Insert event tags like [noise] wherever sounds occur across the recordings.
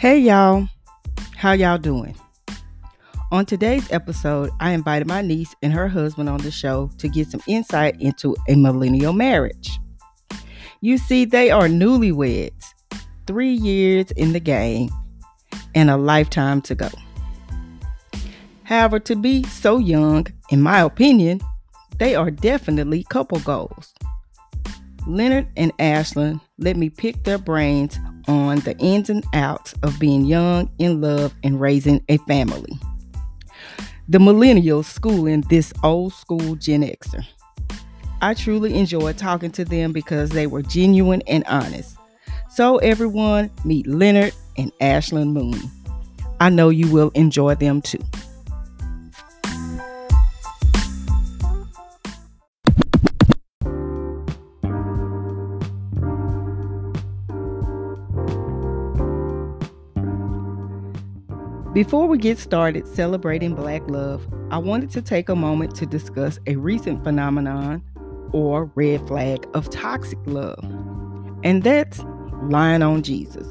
Hey y'all, how y'all doing? On today's episode, I invited my niece and her husband on the show to get some insight into a millennial marriage. You see, they are newlyweds, three years in the game, and a lifetime to go. However, to be so young, in my opinion, they are definitely couple goals. Leonard and Ashlyn let me pick their brains on the ins and outs of being young, in love, and raising a family. The millennials schooling this old school Gen Xer. I truly enjoyed talking to them because they were genuine and honest. So, everyone, meet Leonard and Ashlyn Moon. I know you will enjoy them too. Before we get started celebrating Black love, I wanted to take a moment to discuss a recent phenomenon or red flag of toxic love, and that's lying on Jesus.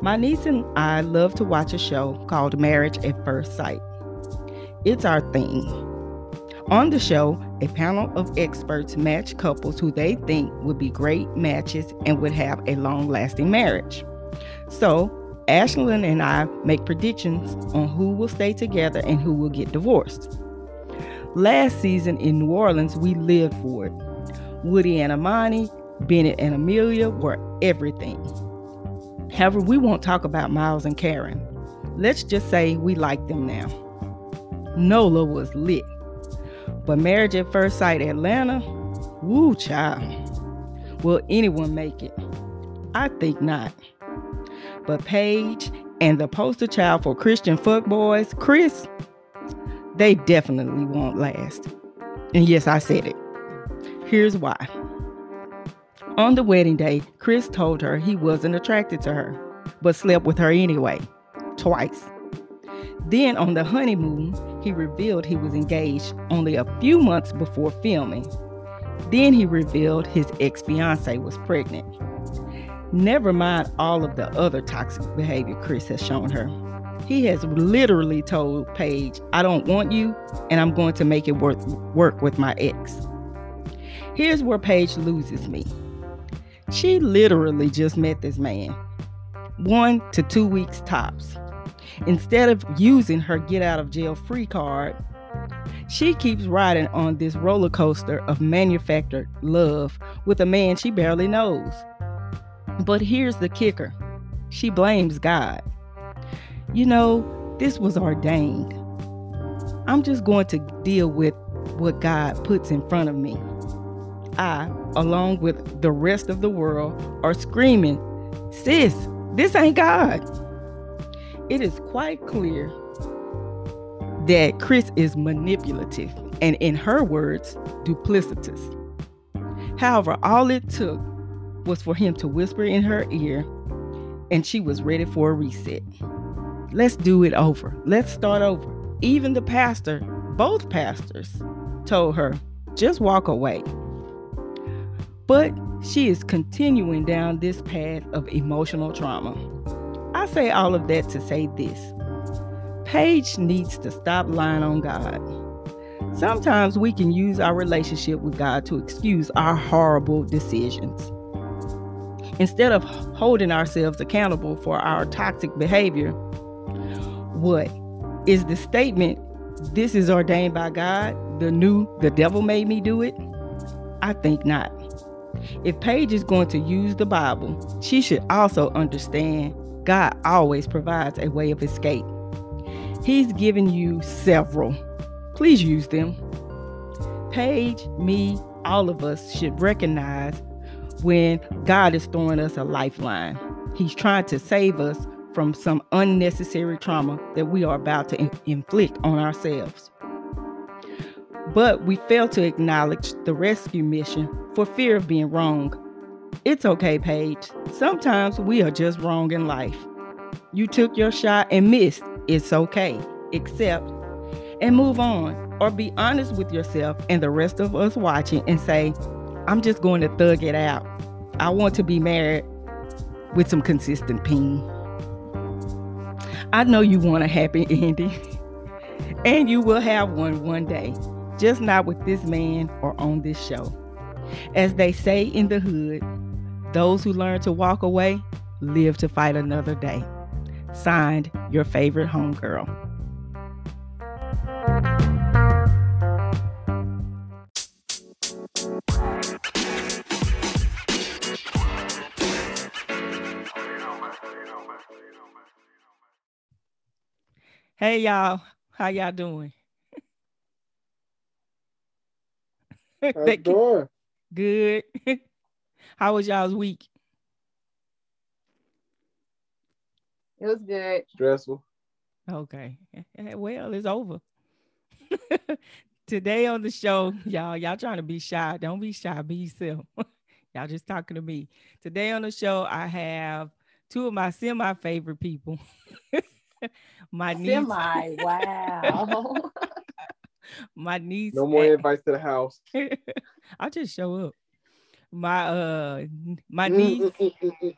My niece and I love to watch a show called Marriage at First Sight. It's our thing. On the show, a panel of experts match couples who they think would be great matches and would have a long lasting marriage. So, Ashlyn and I make predictions on who will stay together and who will get divorced. Last season in New Orleans, we lived for it. Woody and Amani, Bennett and Amelia were everything. However, we won't talk about Miles and Karen. Let's just say we like them now. Nola was lit. But Marriage at First Sight Atlanta, woo child. Will anyone make it? I think not. But Paige and the poster child for Christian fuckboys, Chris, they definitely won't last. And yes, I said it. Here's why. On the wedding day, Chris told her he wasn't attracted to her, but slept with her anyway, twice. Then on the honeymoon, he revealed he was engaged only a few months before filming. Then he revealed his ex fiancee was pregnant. Never mind all of the other toxic behavior Chris has shown her. He has literally told Paige, I don't want you, and I'm going to make it work, work with my ex. Here's where Paige loses me. She literally just met this man, one to two weeks tops. Instead of using her get out of jail free card, she keeps riding on this roller coaster of manufactured love with a man she barely knows. But here's the kicker she blames God. You know, this was ordained. I'm just going to deal with what God puts in front of me. I, along with the rest of the world, are screaming, Sis, this ain't God. It is quite clear that Chris is manipulative and, in her words, duplicitous. However, all it took was for him to whisper in her ear, and she was ready for a reset. Let's do it over. Let's start over. Even the pastor, both pastors, told her, just walk away. But she is continuing down this path of emotional trauma. I say all of that to say this Paige needs to stop lying on God. Sometimes we can use our relationship with God to excuse our horrible decisions. Instead of holding ourselves accountable for our toxic behavior, what is the statement, this is ordained by God, the new, the devil made me do it? I think not. If Paige is going to use the Bible, she should also understand God always provides a way of escape. He's given you several. Please use them. Paige, me, all of us should recognize when God is throwing us a lifeline. He's trying to save us from some unnecessary trauma that we are about to in- inflict on ourselves. But we fail to acknowledge the rescue mission for fear of being wrong. It's okay, Paige. Sometimes we are just wrong in life. You took your shot and missed. It's okay. Accept and move on. Or be honest with yourself and the rest of us watching and say, I'm just going to thug it out. I want to be married with some consistent peen. I know you want a happy ending, and you will have one one day, just not with this man or on this show. As they say in the hood, those who learn to walk away live to fight another day. Signed, your favorite homegirl. Hey y'all, how y'all doing? How's [laughs] it? Good. [laughs] how was y'all's week? It was good. Stressful. Okay. [laughs] Well, it's over. Today on the show, y'all, y'all trying to be shy. Don't be shy. Be yourself. y'all just talking to me. Today on the show, I have two of my semi favorite people. My niece. Semi. Wow. [laughs] my niece. No more advice to the house. [laughs] I'll just show up. My uh my niece.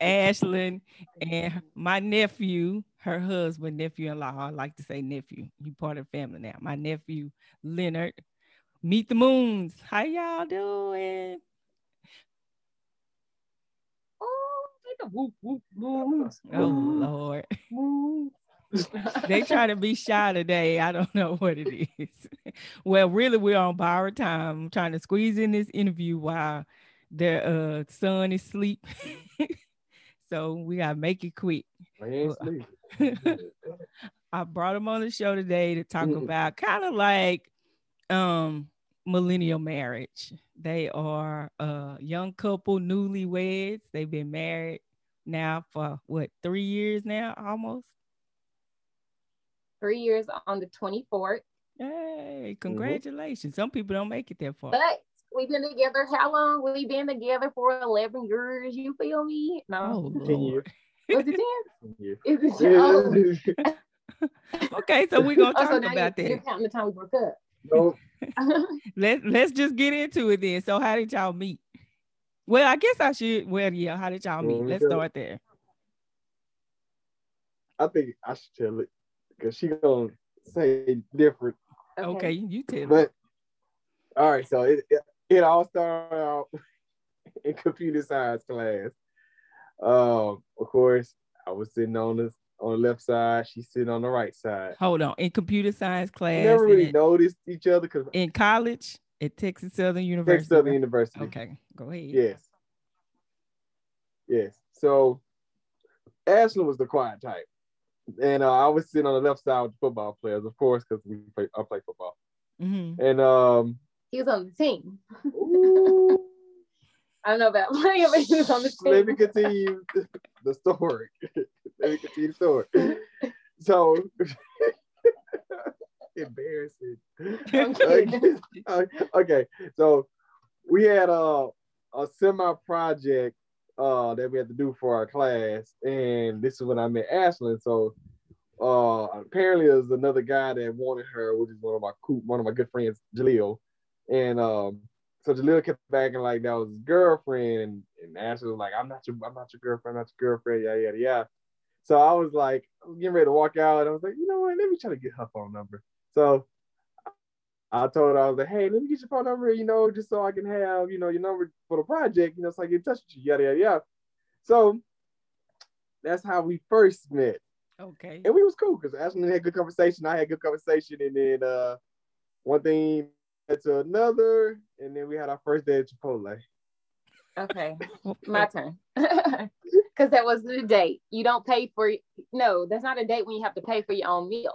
Ashlyn and my nephew, her husband, nephew-in-law. I like to say nephew. You part of the family now. My nephew Leonard. Meet the Moons. How y'all doing? oh, get the whoop, whoop, whoop, Oh. Lord. whoop. [laughs] they try to be shy today. I don't [laughs] know what it is. [laughs] well, really, we're on borrowed time. I'm trying to squeeze in this interview while their uh, son is asleep. so we gotta make it quick. I ain't sleeping. I brought them on the show today to talk Mm-mm. about kind of like um millennial marriage. They are a young couple, newlyweds. They've been married now for what three years now, almost. Three years on the 24th. Hey, congratulations. Some people don't make it that far. But we've been together how long? We've been together for 11 years. You feel me? Oh, No. Ten Lord. years. Was it 10? [laughs] Yeah. Is it 10? Oh, [laughs] Okay, so we're gonna oh, talk so about you, you're counting the time we broke up. No, [laughs] Let let's just get into it then. So how did y'all meet? Well, I guess I should. Well, yeah, how did y'all meet? Mhm. Let's start there. I think I should tell it because she gonna say different. Okay, you tell. But all right, so it it, it all started out [laughs] in computer science class. Um, of course, I was sitting on the on the left side. She's sitting on the right side. Hold on. In computer science We class, never really in, noticed each other because in college at Texas Southern University. Texas Southern? University. Okay, go ahead. Yes. Yes. So Ashley was the quiet type. And uh, I was sitting on the left side with the football players, of course, because we play I play football. Mhm. And um He was on the team. [laughs] I don't know about [laughs] playing, but he was on the team. [laughs] let me continue the story. let me continue the story. So embarrassing. Okay. okay, so we had a a semi project uh that we had to do for our class, and this is when I met Ashlyn. So uh apparently there's another guy that wanted her, which is one of my cool, one of my good friends, Jaleel. And um so Jaleel kept back and like that was his girlfriend, and, and was like, I'm not your I'm not your girlfriend, I'm not your girlfriend, yeah, yeah, yeah. So I was like, I was getting ready to walk out, and I was like, you know what, let me try to get her phone number. So I told her, I was like, hey, let me get your phone number, you know, just so I can have, you know, your number for the project, you know, so I get in touch with you, yada, yada, yada. So that's how we first met. Okay. And we was cool because Ashley had good conversation. I had good conversation. And then uh, one thing led to another. And then we had our first day at Chipotle. Okay, [laughs] my turn. [laughs] Because that was the date. You don't pay for no, that's not a date when you have to pay for your own meal.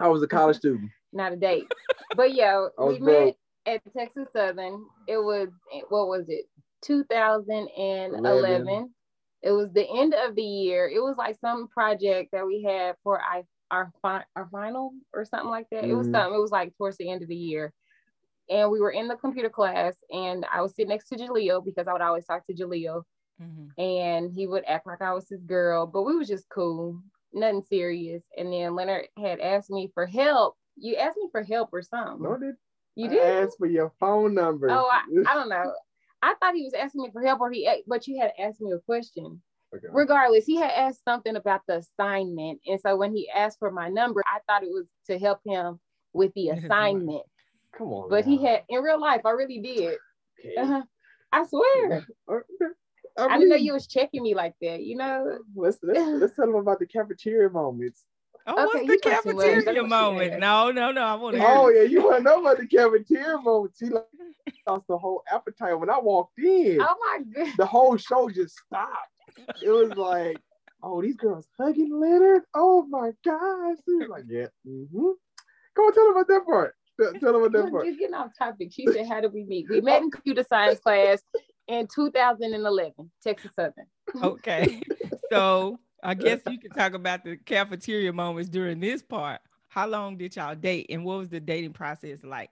I was a college student. Not a date. But yeah, I was [laughs] we met at Texas Southern. It was what was it? 2011. Eleven. It was the end of the year. It was like some project that we had for our our, fi- our final or something like that. It was Mhm. something. It was like towards the end of the year. And we were in the computer class, and I was sitting next to Jaleel because I would always talk to Jaleel Mhm. and he would act like I was his girl, but we was just cool, nothing serious. And then Leonard had asked me for help. You asked me for help or something. No, I did. you I did? asked for your phone number. Oh, I, I don't know. [laughs] I thought he was asking me for help, or he, but you had asked me a question. Okay. regardless, he had asked something about the assignment. And so when he asked for my number, I thought it was to help him with the [laughs] assignment. Come on. But he had in real life, I really did. Okay. Uh-huh. I swear. Okay. I didn't know you was checking me like that, you know? Let's let's, let's tell them about the cafeteria moments. Oh, Okay, what's you the got too much. cafeteria That's what moment? No, no, no. I want to. Oh yeah, you want to know about the cafeteria moments? He like, lost the whole appetite when I walked in. Oh my god. The whole show just stopped. It was like, oh, these girls hugging Leonard. Oh my gosh. He was like, yeah. Mm-hmm. Go on, tell them about that part. Tell, tell them about that part. You're getting off topic. She said, How did we meet? We met in computer science class in 2011, Texas Southern. Okay. So I guess you can talk about the cafeteria moments during this part. How long did y'all date and what was the dating process like?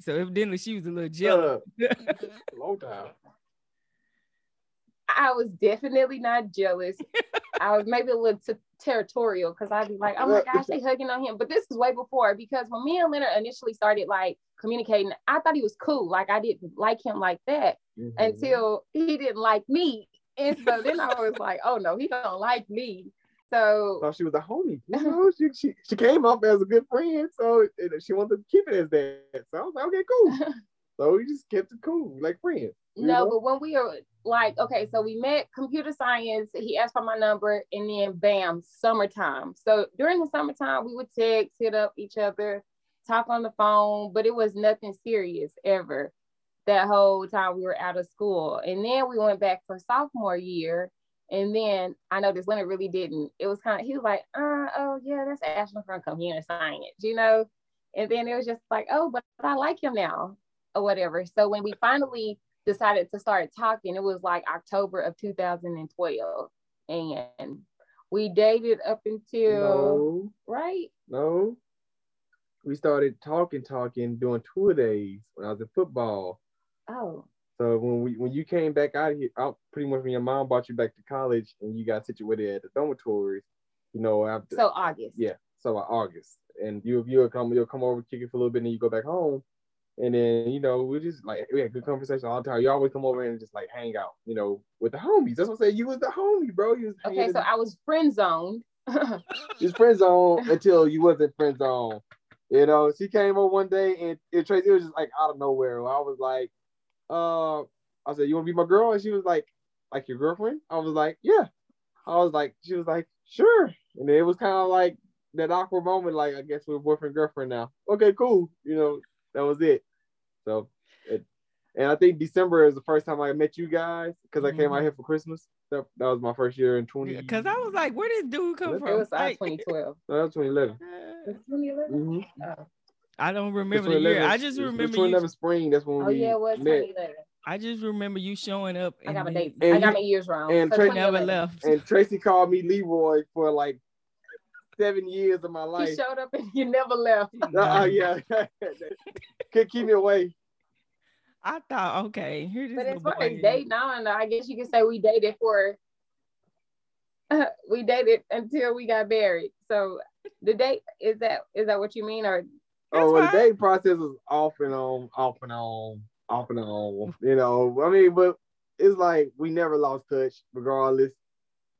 So evidently she was a little jealous. Uh, [laughs] long time. I was definitely not jealous. I was maybe a little t- territorial because I'd be like, oh my gosh, they hugging on him. But this is way before because when me and Leonard initially started like communicating, I thought he was cool. Like I didn't like him like that Mhm. until he didn't like me. And so then I was like, oh no, he don't like me. So thought she was a homie. You know, she, she she came up as a good friend, so she wanted to keep it as that. So I was like, okay, cool. [laughs] so we just kept it cool, like friends. No, know? but when we were like, okay, so we met computer science, he asked for my number, and then bam, summertime. So during the summertime, we would text, hit up each other, talk on the phone, but it was nothing serious ever that whole time we were out of school. And then we went back for sophomore year. And then I noticed Leonard really didn't. It was kind of, he was like, uh, oh, yeah, that's Ashland from computer science, you know? And then it was just like, oh, but I like him now or whatever. So when we finally decided to start talking, it was like October of 2012. And we dated up until, no, right? no. We started talking, talking, doing tour days when I was in football. Oh, So when we when you came back out here, out pretty much when your mom brought you back to college and you got situated at the dormitories, you know, after so August. yeah, so uh, August, and you you'll come you'll come over, kick it for a little bit, and then you go back home, and then you know we just like we had good conversation all the time. You always come over and just like hang out, you know, with the homies. That's what I'm saying. You was the homie, bro. You was Okay, so I was friend zoned. [laughs] was friend zone until you wasn't friend zone. You know, she came over one day and it Tracy it was just like out of nowhere. I was like, uh, I said, You wanna be my girl? And she was like, like your girlfriend? I was like, Yeah. I was like, she was like, sure. And it was kind of like that awkward moment, like I guess we're boyfriend, girlfriend now. Okay, cool. You know, that was it. So it and I think December is the first time I met you guys because I came out here for Christmas. That, that was my first year in 20. Because I was like, where did dude come It from? It was Like, 2012. No, that was 2011. Was [laughs] it 2011? Mm-hmm. Oh. I don't remember the year. I just remember you. 2011 spring. That's when Oh, we yeah, it was met. 2011. I just remember you showing up. I got my and dates. I got my years wrong. and So Trey Never left. And Tracy called me Leroy for like seven years of my life. He showed up and you never left. [laughs] Uh, yeah, [laughs] could keep me away. I thought, okay, here this But as little far boy as is. dating, I. I guess you could say we dated for [laughs] we dated until we got married. So the date is that is that what you mean or oh, well, the dating process was off and on, off and on, off and on. You know, I mean, but it's like we never lost touch, regardless.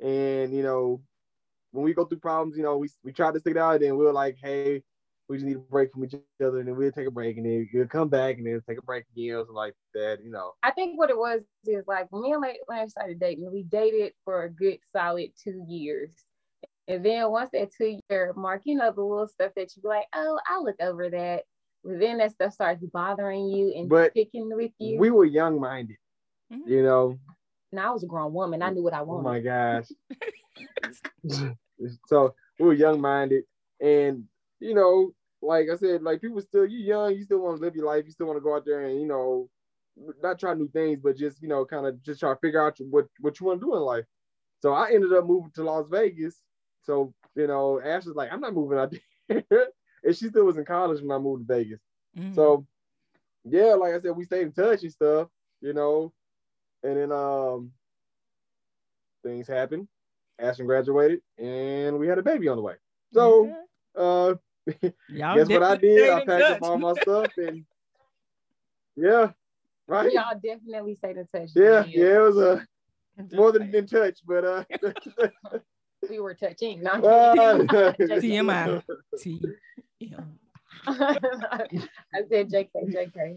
And you know, when we go through problems, you know, we we try to stick it out, and we are like, hey, we just need a break from each other, and then we'll take a break, and then we'll come back, and then take a break again, or something like that. You know, I think what it was is like when me and Lane when I started dating, we dated for a good solid two years. And then once that two year mark, you know, the little stuff that you be like, oh, I'll look over that. But then that stuff starts bothering you and But sticking with you. we were young minded, Mhm. you know. and I was a grown woman. I knew what I wanted. Oh my gosh. [laughs] [laughs] so we were young minded and you know, like I said, like people still you young, you still want to live your life, you still want to go out there and you know, not try new things, but just you know, kind of just try to figure out what what you want to do in life. So I ended up moving to Las Vegas. So you know, Ash was like, I'm not moving out there, [laughs] and she still was in college when I moved to Vegas. Mhm. So yeah, like I said, we stayed in touch and stuff, you know. And then um things happened. Ashton graduated and we had a baby on the way. So uh Y'all [laughs] [laughs] guess what I did? I in packed up all my stuff and yeah, right. Y'all definitely stayed in touch. Yeah, Danielle. yeah, it was a more than in touch, but uh we were touching. Not TMI. [laughs] [laughs] T. [laughs] I said JK,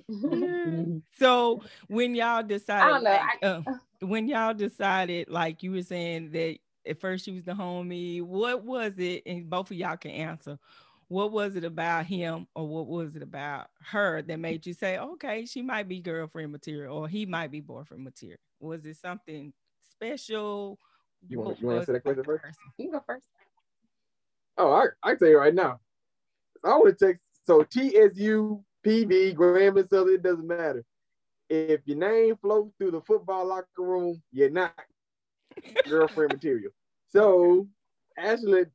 JK. So when y'all decided, I don't know, like, I- uh, when y'all decided, like you were saying that at first she was the homie, what was it? And both of y'all can answer. What was it about him, or what was it about her that made you say, okay, she might be girlfriend material, or he might be boyfriend material? Was it something special? You wanna- you wanna was answer that question first? You go first. Oh, I I can tell you right now. I would take so TSU, PV, Grambling Southern, it doesn't matter. If your name floats through the football locker room, you're not girlfriend material. So Ashley,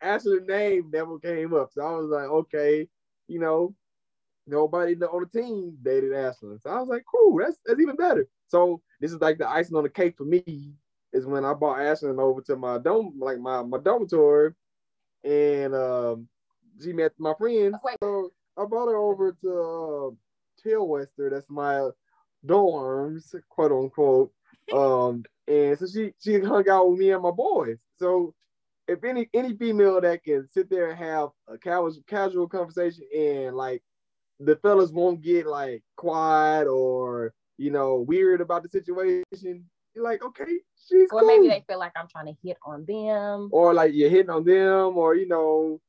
Ashley's [laughs] name never came up. So I was like, okay, you know, nobody on the team dated Ashley. So I was like, cool, that's that's even better. So this is like the icing on the cake for me is when I brought Ashley over to my dome, like my my dormitory, and um, she met my friends. Wait. So I brought her over to uh, Tailwester. That's my dorms, quote unquote. Um, and so she she hung out with me and my boys. So if any any female that can sit there and have a casual casual conversation and like the fellas won't get like quiet or you know weird about the situation, you're like, okay, she's Or cool. maybe they feel like I'm trying to hit on them. or like you're hitting on them, or you know,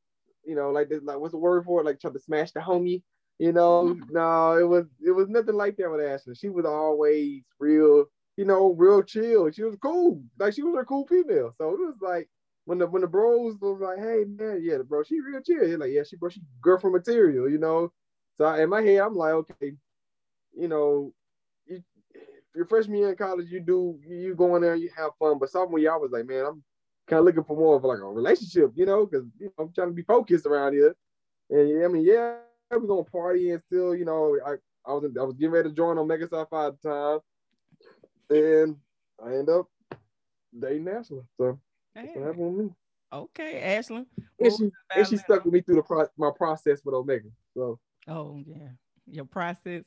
you know, like this, like what's the word for it? Like trying to smash the homie. You know, mm-hmm. no, it was it was nothing like that with Ashley. She was always real, you know, real chill. She was cool, like she was a cool female. So it was like when the when the bros was like, hey man, yeah, bro, she real chill. You're like, yeah, she bro, she girlfriend material, you know. So in my head, I'm like, okay, you know, your freshman year in college, you do you go in there, you have fun. But sophomore year, I was like, man, I'm kind of looking for more of like a relationship, you know, because you know, I'm trying to be focused around here. And yeah, I mean, yeah, we're gonna party and still, you know, I, I was I was getting ready to join Omega Psi Phi at the time, and I end up dating Ashley. So that's what happened with me. okay, Ashlyn. And she and she stuck with me through the pro- my process with Omega. So Oh yeah, your process.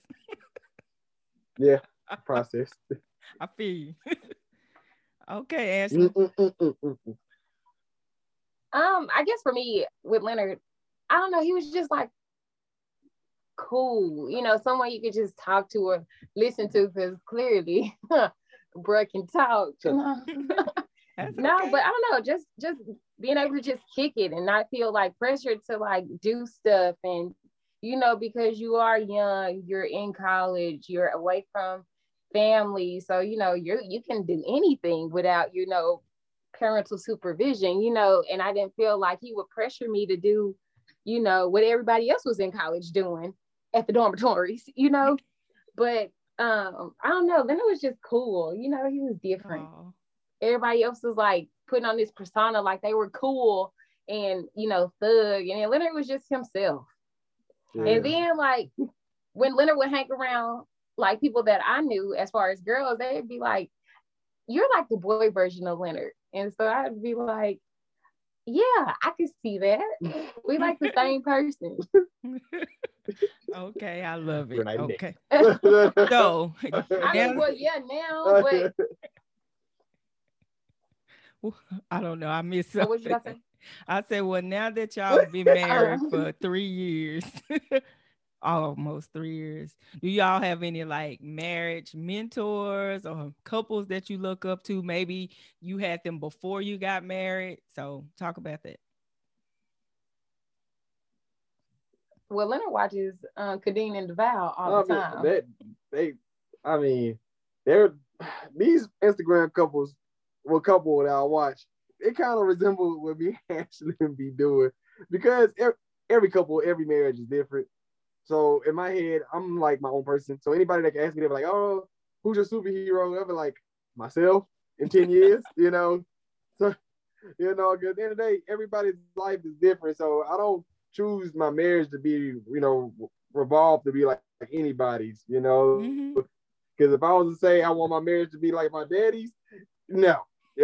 [laughs] yeah, process. [laughs] I feel you. [laughs] okay, Ashley. Mm, mm, mm. Um, I guess for me with Leonard, I don't know, he was just like cool, you know, someone you could just talk to or listen to because clearly [laughs] bruh can talk. you know? That's no, okay. but I don't know, just just being able to just kick it and not feel like pressure to like do stuff and you know, because you are young, you're in college, you're away from family. So, you know, you're you can do anything without, you know, parental supervision, you know, and I didn't feel like he would pressure me to do, you know, what everybody else was in college doing at the dormitories, [laughs] you know. But um, I don't know, then it was just cool, you know, he was different Aw. everybody else was like putting on this persona like they were cool and you know thug and then Leonard was just himself. Yeah. And then like when Leonard would hang around like people that I knew as far as girls, they'd be like, You're like the boy version of Leonard. And so I'd be like, Yeah, I could see that. [laughs] We like the same person. [laughs] okay, I love it. Right there. Okay, [laughs] I so mean, now, well, yeah, now, but I don't know. I missed what you something. gonna say? I said, well, now that y'all been married oh. for three years, almost three years, do y'all have any like marriage mentors or couples that you look up to? Maybe you had them before you got married. So talk about that. Well, Leonard watches uh, Kadeen and DeVal all I the mean, time. They, they, I mean, they're these Instagram couples, well, couple that I watch, it kind of resembles what me [laughs] and Ashley be doing because every, every couple, every marriage is different. So in my head, I'm like my own person. So anybody that can ask me, they're like, "Oh, who's your superhero?" Ever like myself in ten [laughs] years, you know. So you know, because at the end of the day, everybody's life is different. So I don't choose my marriage to be, you know, revolved to be like, like anybody's, you know. Mm-hmm. Because if I was to say I want my marriage to be like my daddy's, no.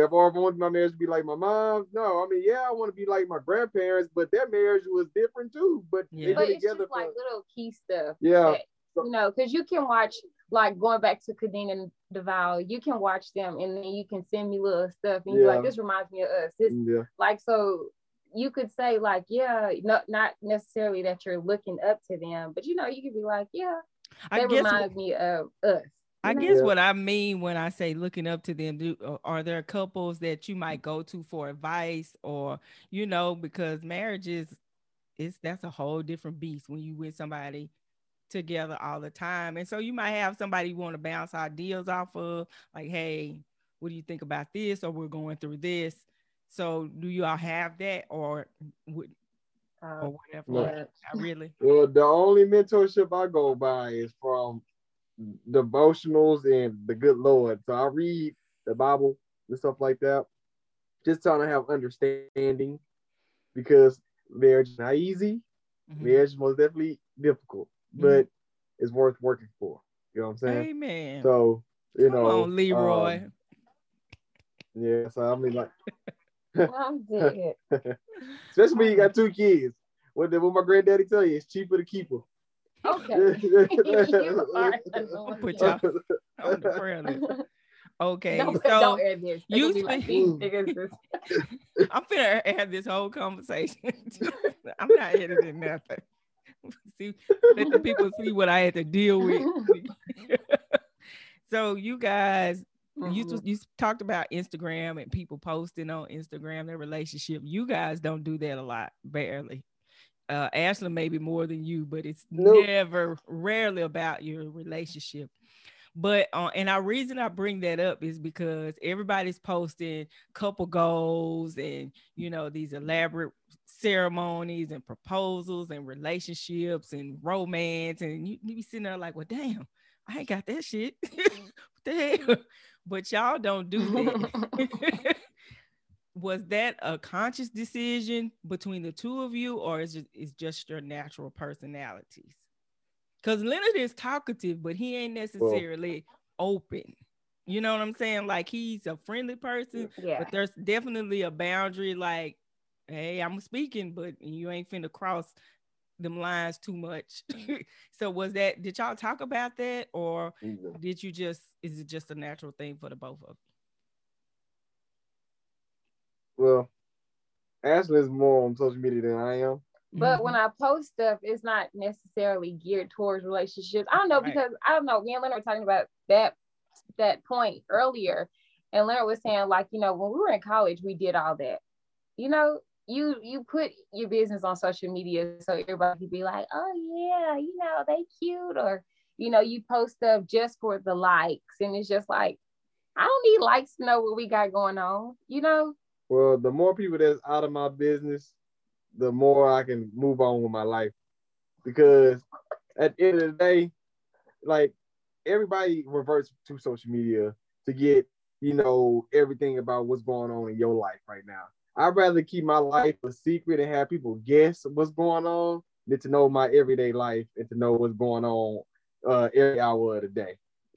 If I want my marriage to be like my mom, no. I mean, yeah, I want to be like my grandparents, but their marriage was different too. But Yeah. they've but been it's just together like little key stuff. yeah. that, you know, because you can watch like going back to Kadeen and Deval, you can watch them and then you can send me little stuff and you're like, this reminds me of us. This Yeah. like so you could say like, yeah, not not necessarily that you're looking up to them, but you know, you could be like, yeah, I they guess remind me of us. I guess Yeah. what I mean when I say looking up to them, do uh, are there couples that you might go to for advice or you know because marriage is it's that's a whole different beast when you with somebody together all the time, and so you might have somebody you want to bounce ideas off of, like, hey, what do you think about this? Or we're going through this. So do you all have that or would Uh, or whatever? No. yeah. Not really. Well, the only mentorship I go by is from devotionals and the good Lord. So I read the Bible and stuff like that, just trying to have understanding because marriage is not easy. Mhm. Marriage is most definitely difficult, but it's worth working for. You know what I'm saying? Amen. So, you Come know, on, Leroy. um, yeah, so I mean, like, [laughs] I'm dead. [laughs] especially when you got two kids. What did what my granddaddy tell you? It's cheaper to keep them. Okay. [laughs] you are I'll [laughs] put y'all [laughs] on the prayer list. Okay, don't, so don't air this. They you gonna like, speak- these niggas is- I'm finna have this whole conversation. I'm not editing nothing. See, let the people see what I had to deal with. so you guys, you Mhm. just you talked about Instagram and people posting on Instagram their relationship. You guys don't do that a lot, barely. Uh, Ashley maybe more than you, but it's Nope. never, rarely about your relationship. But uh, and our reason I bring that up is because everybody's posting couple goals and you know these elaborate ceremonies and proposals and relationships and romance, and you, you be sitting there like, well, damn, I ain't got that shit. [laughs] what the hell? [laughs] But y'all don't do that. [laughs] Was that a conscious decision between the two of you, or is it is just your natural personalities? Because Leonard is talkative, but he ain't necessarily open. You know what I'm saying? Like he's a friendly person, mm, yeah. but there's definitely a boundary. Like, hey, I'm speaking, but you ain't finna cross them lines too much. [laughs] so was that? Did y'all talk about that, or did you just? Is it just a natural thing for the both of Well, Ashley's more on social media than I am. you? But Mhm. when I post stuff, it's not necessarily geared towards relationships. I don't know Right. because I don't know. Me and Leonard were talking about that that point earlier, and Leonard was saying like, you know, when we were in college, we did all that. You know, you you put your business on social media so everybody could be like, oh yeah, you know, they cute, or you know, you post stuff just for the likes, and it's just like, I don't need likes to know what we got going on. You know, Well, the more people that's out of my business, the more I can move on with my life. Because at the end of the day, like everybody reverts to social media to get, you know, everything about what's going on in your life right now. I'd rather keep my life a secret and have people guess what's going on than to know my everyday life and to know what's going on uh, every hour of the day.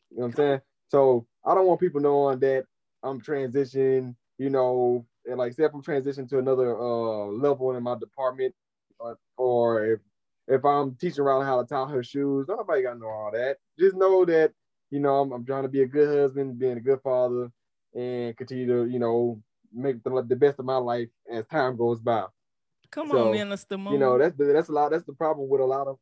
You know what I'm saying? So I don't want people knowing that I'm transitioning, you know, and like say if I'm transitioning to another uh level in my department, or, or if if I'm teaching around how to tie her shoes, nobody gotta know all that. Just know that you know I'm, I'm trying to be a good husband, being a good father, and continue to you know make the, the best of my life as time goes by. Come So, on, Minister Moon. You know that's the, that's a lot. That's the problem with a lot of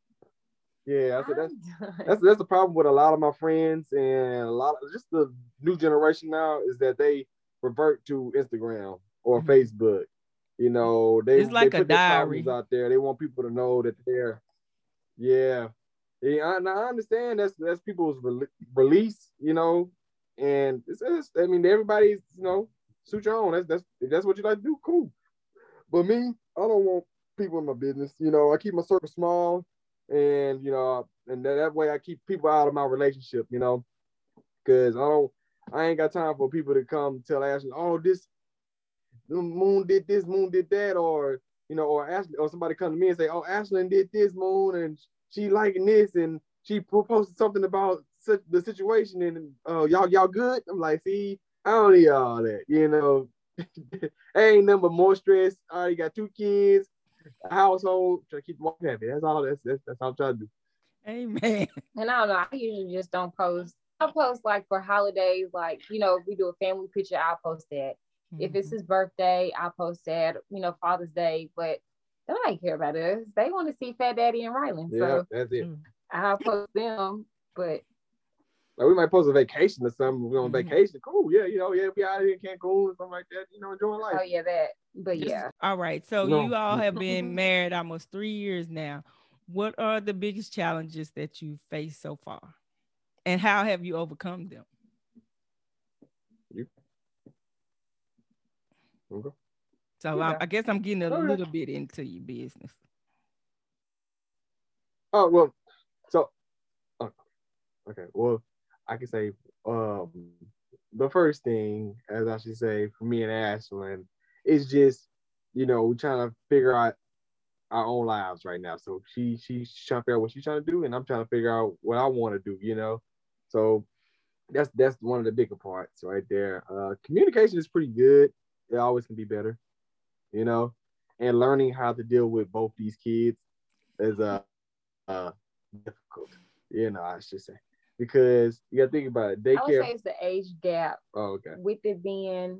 yeah. That's that's I'm done. that's that's the problem with a lot of my friends and a lot of just the new generation now is that they revert to Instagram or Mhm. Facebook. You know, they It's like they a put diary. out there. They want people to know that they're yeah. Yeah, I, I understand that's that's people's rel- release, you know, and it's, it's I mean everybody's you know suit your own. That's that's if that's what you like to do, cool. But me, I don't want people in my business. You know, I keep my circle small, and you know, and that, that way I keep people out of my relationship. You know, because I don't, I ain't got time for people to come tell Ashley, oh, this Moon did this, Moon did that, or you know, or Ashley, or somebody come to me and say, oh, Ashley did this, Moon, and she liking this, and she posted something about such the situation, and uh, y'all y'all good. I'm like, see, I don't need all that, you know. [laughs] ain't nothing but more stress. I already got two kids, a household, trying to keep the wife happy. That's all. That's that's, that's all I'm trying to do. Amen. And I don't know. I usually just don't post. I post like for holidays, like you know, if we do a family picture, I'll post that. Mm-hmm. If it's mm-hmm. his birthday, I'll post that. You know, Father's Day, but nobody care about us. They want to see Fat Daddy and Rylan. Yeah, so that's it. Mm. I'll post them, but like we might post a vacation or something. We're on mm-hmm. vacation. Cool. Yeah, you know, yeah, we out here in Cancun or something like that, you know, enjoying life. Oh yeah, that. But yeah. All right. So no. you all have been married almost three years now. What are the biggest challenges that you faced so far? And how have you overcome them? You. Okay. So yeah. I, I, guess I'm getting a little bit into your business. Oh well, so oh, okay. Well, I can say um, the first thing, as I should say, for me and Ashlyn, is just you know we're trying to figure out our own lives right now. So she she's trying to figure out what she's trying to do, and I'm trying to figure out what I want to do. You know, so that's that's one of the bigger parts right there. Uh, communication is pretty good. It always can be better, you know, and learning how to deal with both these kids is uh, uh difficult. You know, I should say because you got to think about it. Daycare. I would say it's the age gap. Oh, okay. With it being,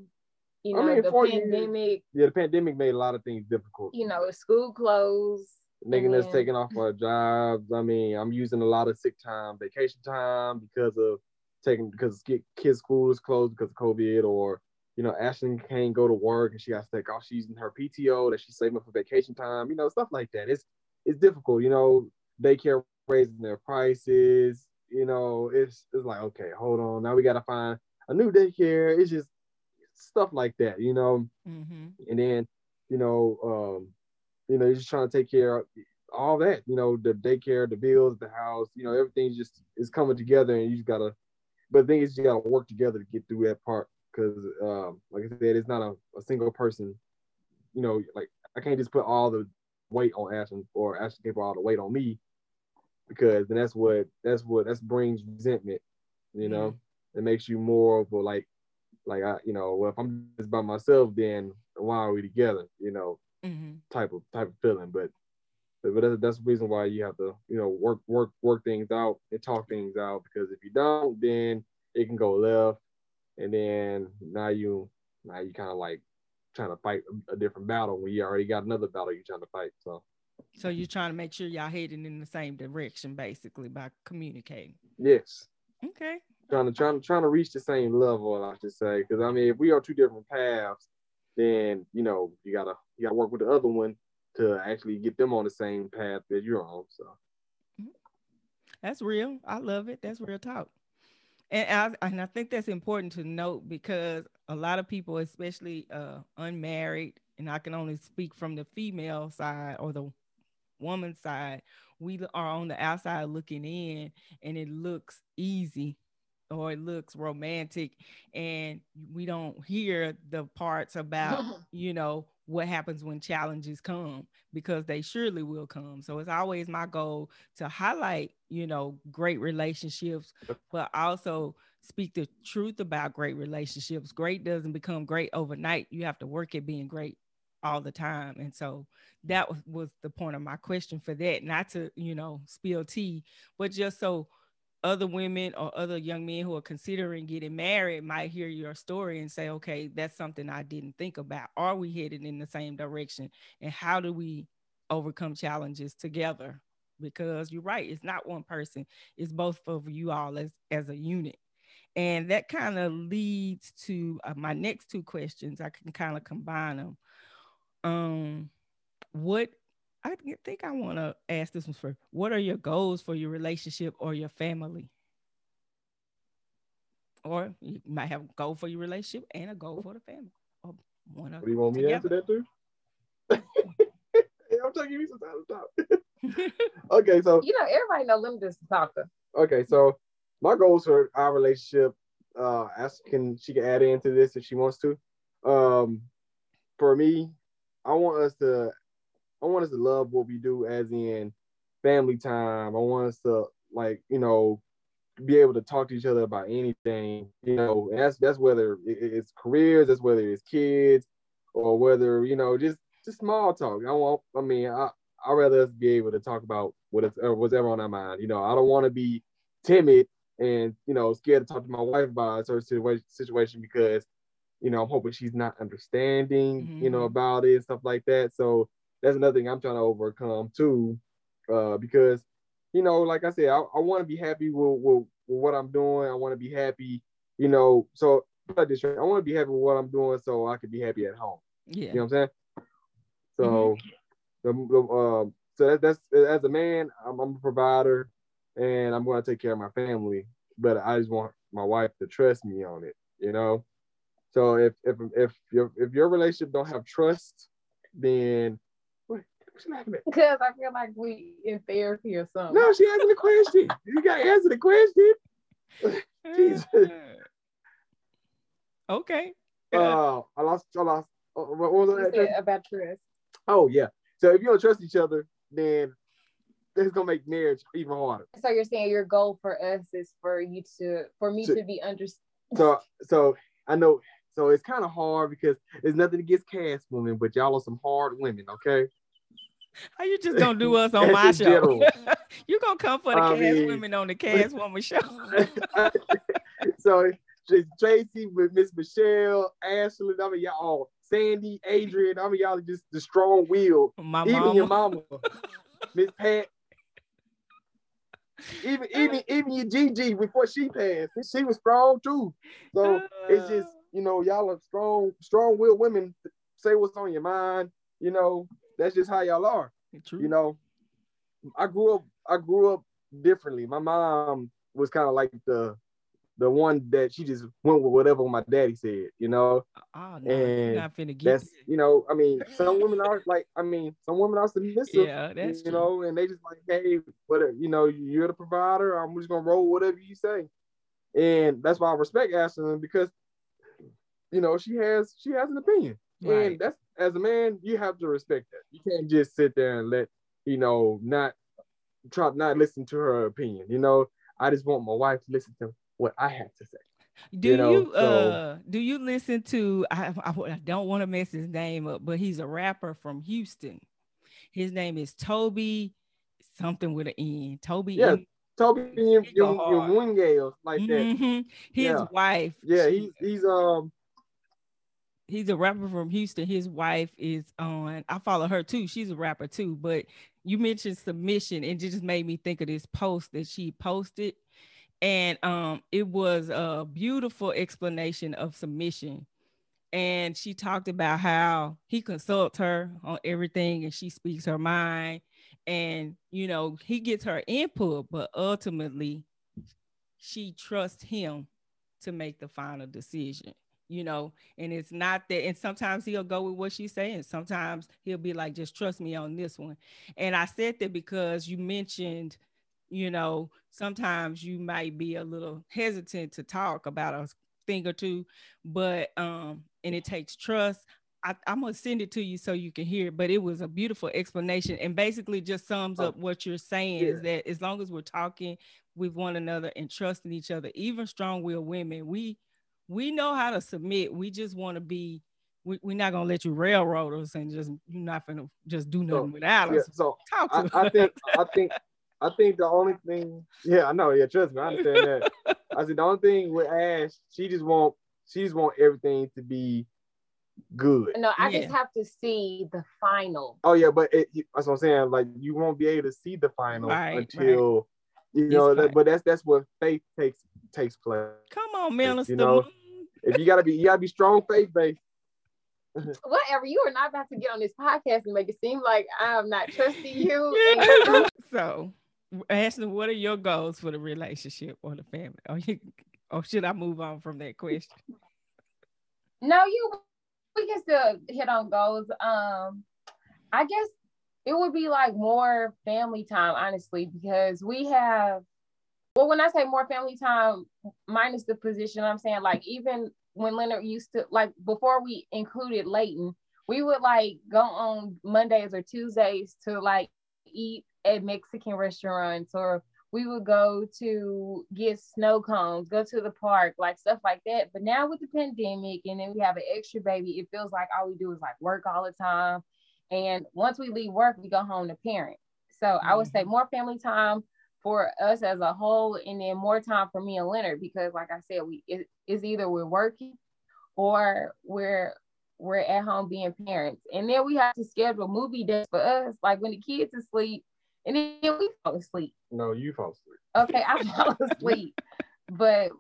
you know, I mean, the pandemic. Years, yeah, the pandemic made a lot of things difficult. You know, school closed. Making us taking off our jobs. I mean, I'm using a lot of sick time, vacation time because of taking because kids' school is closed because of COVID, or you know, Ashlyn can't go to work and she has to take off. She's using her PTO that she's saving up for vacation time. You know, stuff like that. It's it's difficult. You know, daycare raising their prices you know, it's it's like, okay, hold on. Now we gotta find a new daycare. It's just stuff like that, you know. Mm-hmm. And then, you know, um, you know, you're just trying to take care of all that, you know, the daycare, the bills, the house, you know, everything just is coming together and you just gotta but the thing is you gotta work together to get through that part because um, like I said, it's not a, a single person, you know, like I can't just put all the weight on Ashton or Ashton can put all the weight on me because then that's what that's what that brings resentment you know mm-hmm. it makes you more of a like like i you know well if i'm just by myself then why are we together you know mm-hmm. type of type of feeling but but that's, that's the reason why you have to you know work work work things out and talk things out because if you don't then it can go left and then now you now you kind of like trying to fight a different battle when you already got another battle you're trying to fight so so you're trying to make sure y'all heading in the same direction, basically, by communicating. Yes. Okay. Trying to trying to trying to reach the same level, I should say, because I mean, if we are two different paths, then you know you gotta you gotta work with the other one to actually get them on the same path that you're on. So. Mm-hmm. That's real. I love it. That's real talk. And I, and I think that's important to note because a lot of people, especially uh, unmarried, and I can only speak from the female side or the woman side, we are on the outside looking in and it looks easy or it looks romantic and we don't hear the parts about [laughs] you know what happens when challenges come because they surely will come. So it's always my goal to highlight you know great relationships but also speak the truth about great relationships. Great doesn't become great overnight. You have to work at being great all the time. And so that was, was the point of my question for that, not to, you know, spill tea, but just so other women or other young men who are considering getting married might hear your story and say, okay, that's something I didn't think about. Are we headed in the same direction? And how do we overcome challenges together? Because you're right, it's not one person, it's both of you all as, as a unit. And that kind of leads to uh, my next two questions. I can kind of combine them um what I think I want to ask this one first. What are your goals for your relationship or your family? Or you might have a goal for your relationship and a goal for the family. Or one what do you want me together. to answer that too? [laughs] I'm trying to give you some time to talk. [laughs] okay, so you know everybody know Linda's talker. Okay, so my goals for our relationship, uh, ask can she can add into this if she wants to. Um, for me, I want us to I want us to love what we do as in family time. I want us to like, you know, be able to talk to each other about anything, you know, and that's that's whether it's careers, that's whether it's kids, or whether, you know, just just small talk. I want I mean, I I'd rather us be able to talk about what is, or what's ever on our mind. You know, I don't want to be timid and you know scared to talk to my wife about a certain situation because you know I'm hoping she's not understanding, mm-hmm. you know, mm-hmm. about it and stuff like that. So that's another thing I'm trying to overcome too, uh, because you know, like I said, I, I want to be happy with, with, with what I'm doing. I want to be happy, you know. So I want to be happy with what I'm doing, so I can be happy at home. Yeah, you know what I'm saying. So, mm-hmm. the, the um, so that, that's as a man, I'm, I'm a provider, and I'm going to take care of my family. But I just want my wife to trust me on it, you know. So if if if your if your relationship don't have trust, then what? Because I feel like we in therapy or something. No, she answered the question. you got to answer the question. [laughs] Jesus. Okay. Uh, I lost. I lost. Uh, what was that? About trust. Oh yeah. So if you don't trust each other, then that's gonna make marriage even harder. So you're saying your goal for us is for you to, for me so, to be understood. So, so I know. So it's kind of hard because there's nothing against cast women, but y'all are some hard women, okay? How you just gonna do us [laughs] on my show? [laughs] you gonna come for the I cast mean, women on the cast woman show? [laughs] so Tracy with Miss Michelle, Ashley, I mean y'all, oh, Sandy, Adrian, I mean y'all just the strong will. My Even mama. your mama, Miss Pat. Even even even your Gigi before she passed, she was strong too. So it's just uh. you know y'all are strong, strong willed women. Say what's on your mind. You know that's just how y'all are. True. You know, I grew up. I grew up differently. My mom was kind of like the the one that she just went with whatever my daddy said, you know. Ah, oh, no, and not finna get that's it. you know, I mean, some women are like, I mean, some women are submissive, yeah, that's you true. know, and they just like, hey, whatever, you know, you're the provider. I'm just gonna roll whatever you say, and that's why I respect Ashley because, you know, she has she has an opinion, right. and that's as a man, you have to respect that. You can't just sit there and let you know not try not listen to her opinion. You know, I just want my wife to listen to what I have to say. Do you, know? you uh so, do you listen to I, I, I don't want to mess his name up, but he's a rapper from Houston. His name is Tobe something with an N. Tobe yeah. In, Tobe your, your like that. Mm-hmm. His yeah. wife. Yeah, he's he's um he's a rapper from Houston. His wife is on. I follow her too. She's a rapper too. But you mentioned submission, and it just made me think of this post that she posted and um, it was a beautiful explanation of submission and she talked about how he consults her on everything and she speaks her mind and you know he gets her input but ultimately she trusts him to make the final decision you know and it's not that and sometimes he'll go with what she's saying sometimes he'll be like just trust me on this one and i said that because you mentioned you know, sometimes you might be a little hesitant to talk about a thing or two, but um, and it takes trust. I, am gonna send it to you so you can hear it, but it was a beautiful explanation and basically just sums up what you're saying yeah. is that as long as we're talking with one another and trusting each other, even strong-willed women, we we know how to submit. We just want to be we, we're not gonna let you railroad us and just you're not gonna just do nothing so, without yeah, us. So Talk to I, I think I [laughs] think I think the only thing, yeah, I know, yeah, trust me, I understand that. I said the only thing with Ash, she just want, she just want everything to be good. No, I yeah. just have to see the final. Oh yeah, but it, that's what I'm saying. Like you won't be able to see the final right, until right. you know. That, but that's that's what faith takes takes place. Come on, Minister. You know, if you gotta be, you gotta be strong faith based. [laughs] Whatever, you are not about to get on this podcast and make it seem like I'm not trusting you. [laughs] [laughs] so Ashley, what are your goals for the relationship or the family? Or, you, or should I move on from that question? No, you we can still hit on goals. Um, I guess it would be like more family time, honestly, because we have well, when I say more family time, minus the position, I'm saying like even when Leonard used to like before we included Leighton, we would like go on Mondays or Tuesdays to like eat at Mexican restaurants or we would go to get snow cones, go to the park, like stuff like that. But now with the pandemic and then we have an extra baby, it feels like all we do is like work all the time. And once we leave work, we go home to parent. So mm-hmm. I would say mm-hmm. more family time for us as a whole, and then more time for me and Leonard because, like I said, we it, it's either we're working or we're we're at home being parents, and then we have to schedule movie days for us, like when the kids asleep, and then we fall asleep. No, you fall asleep. Okay, I [laughs] fall asleep, but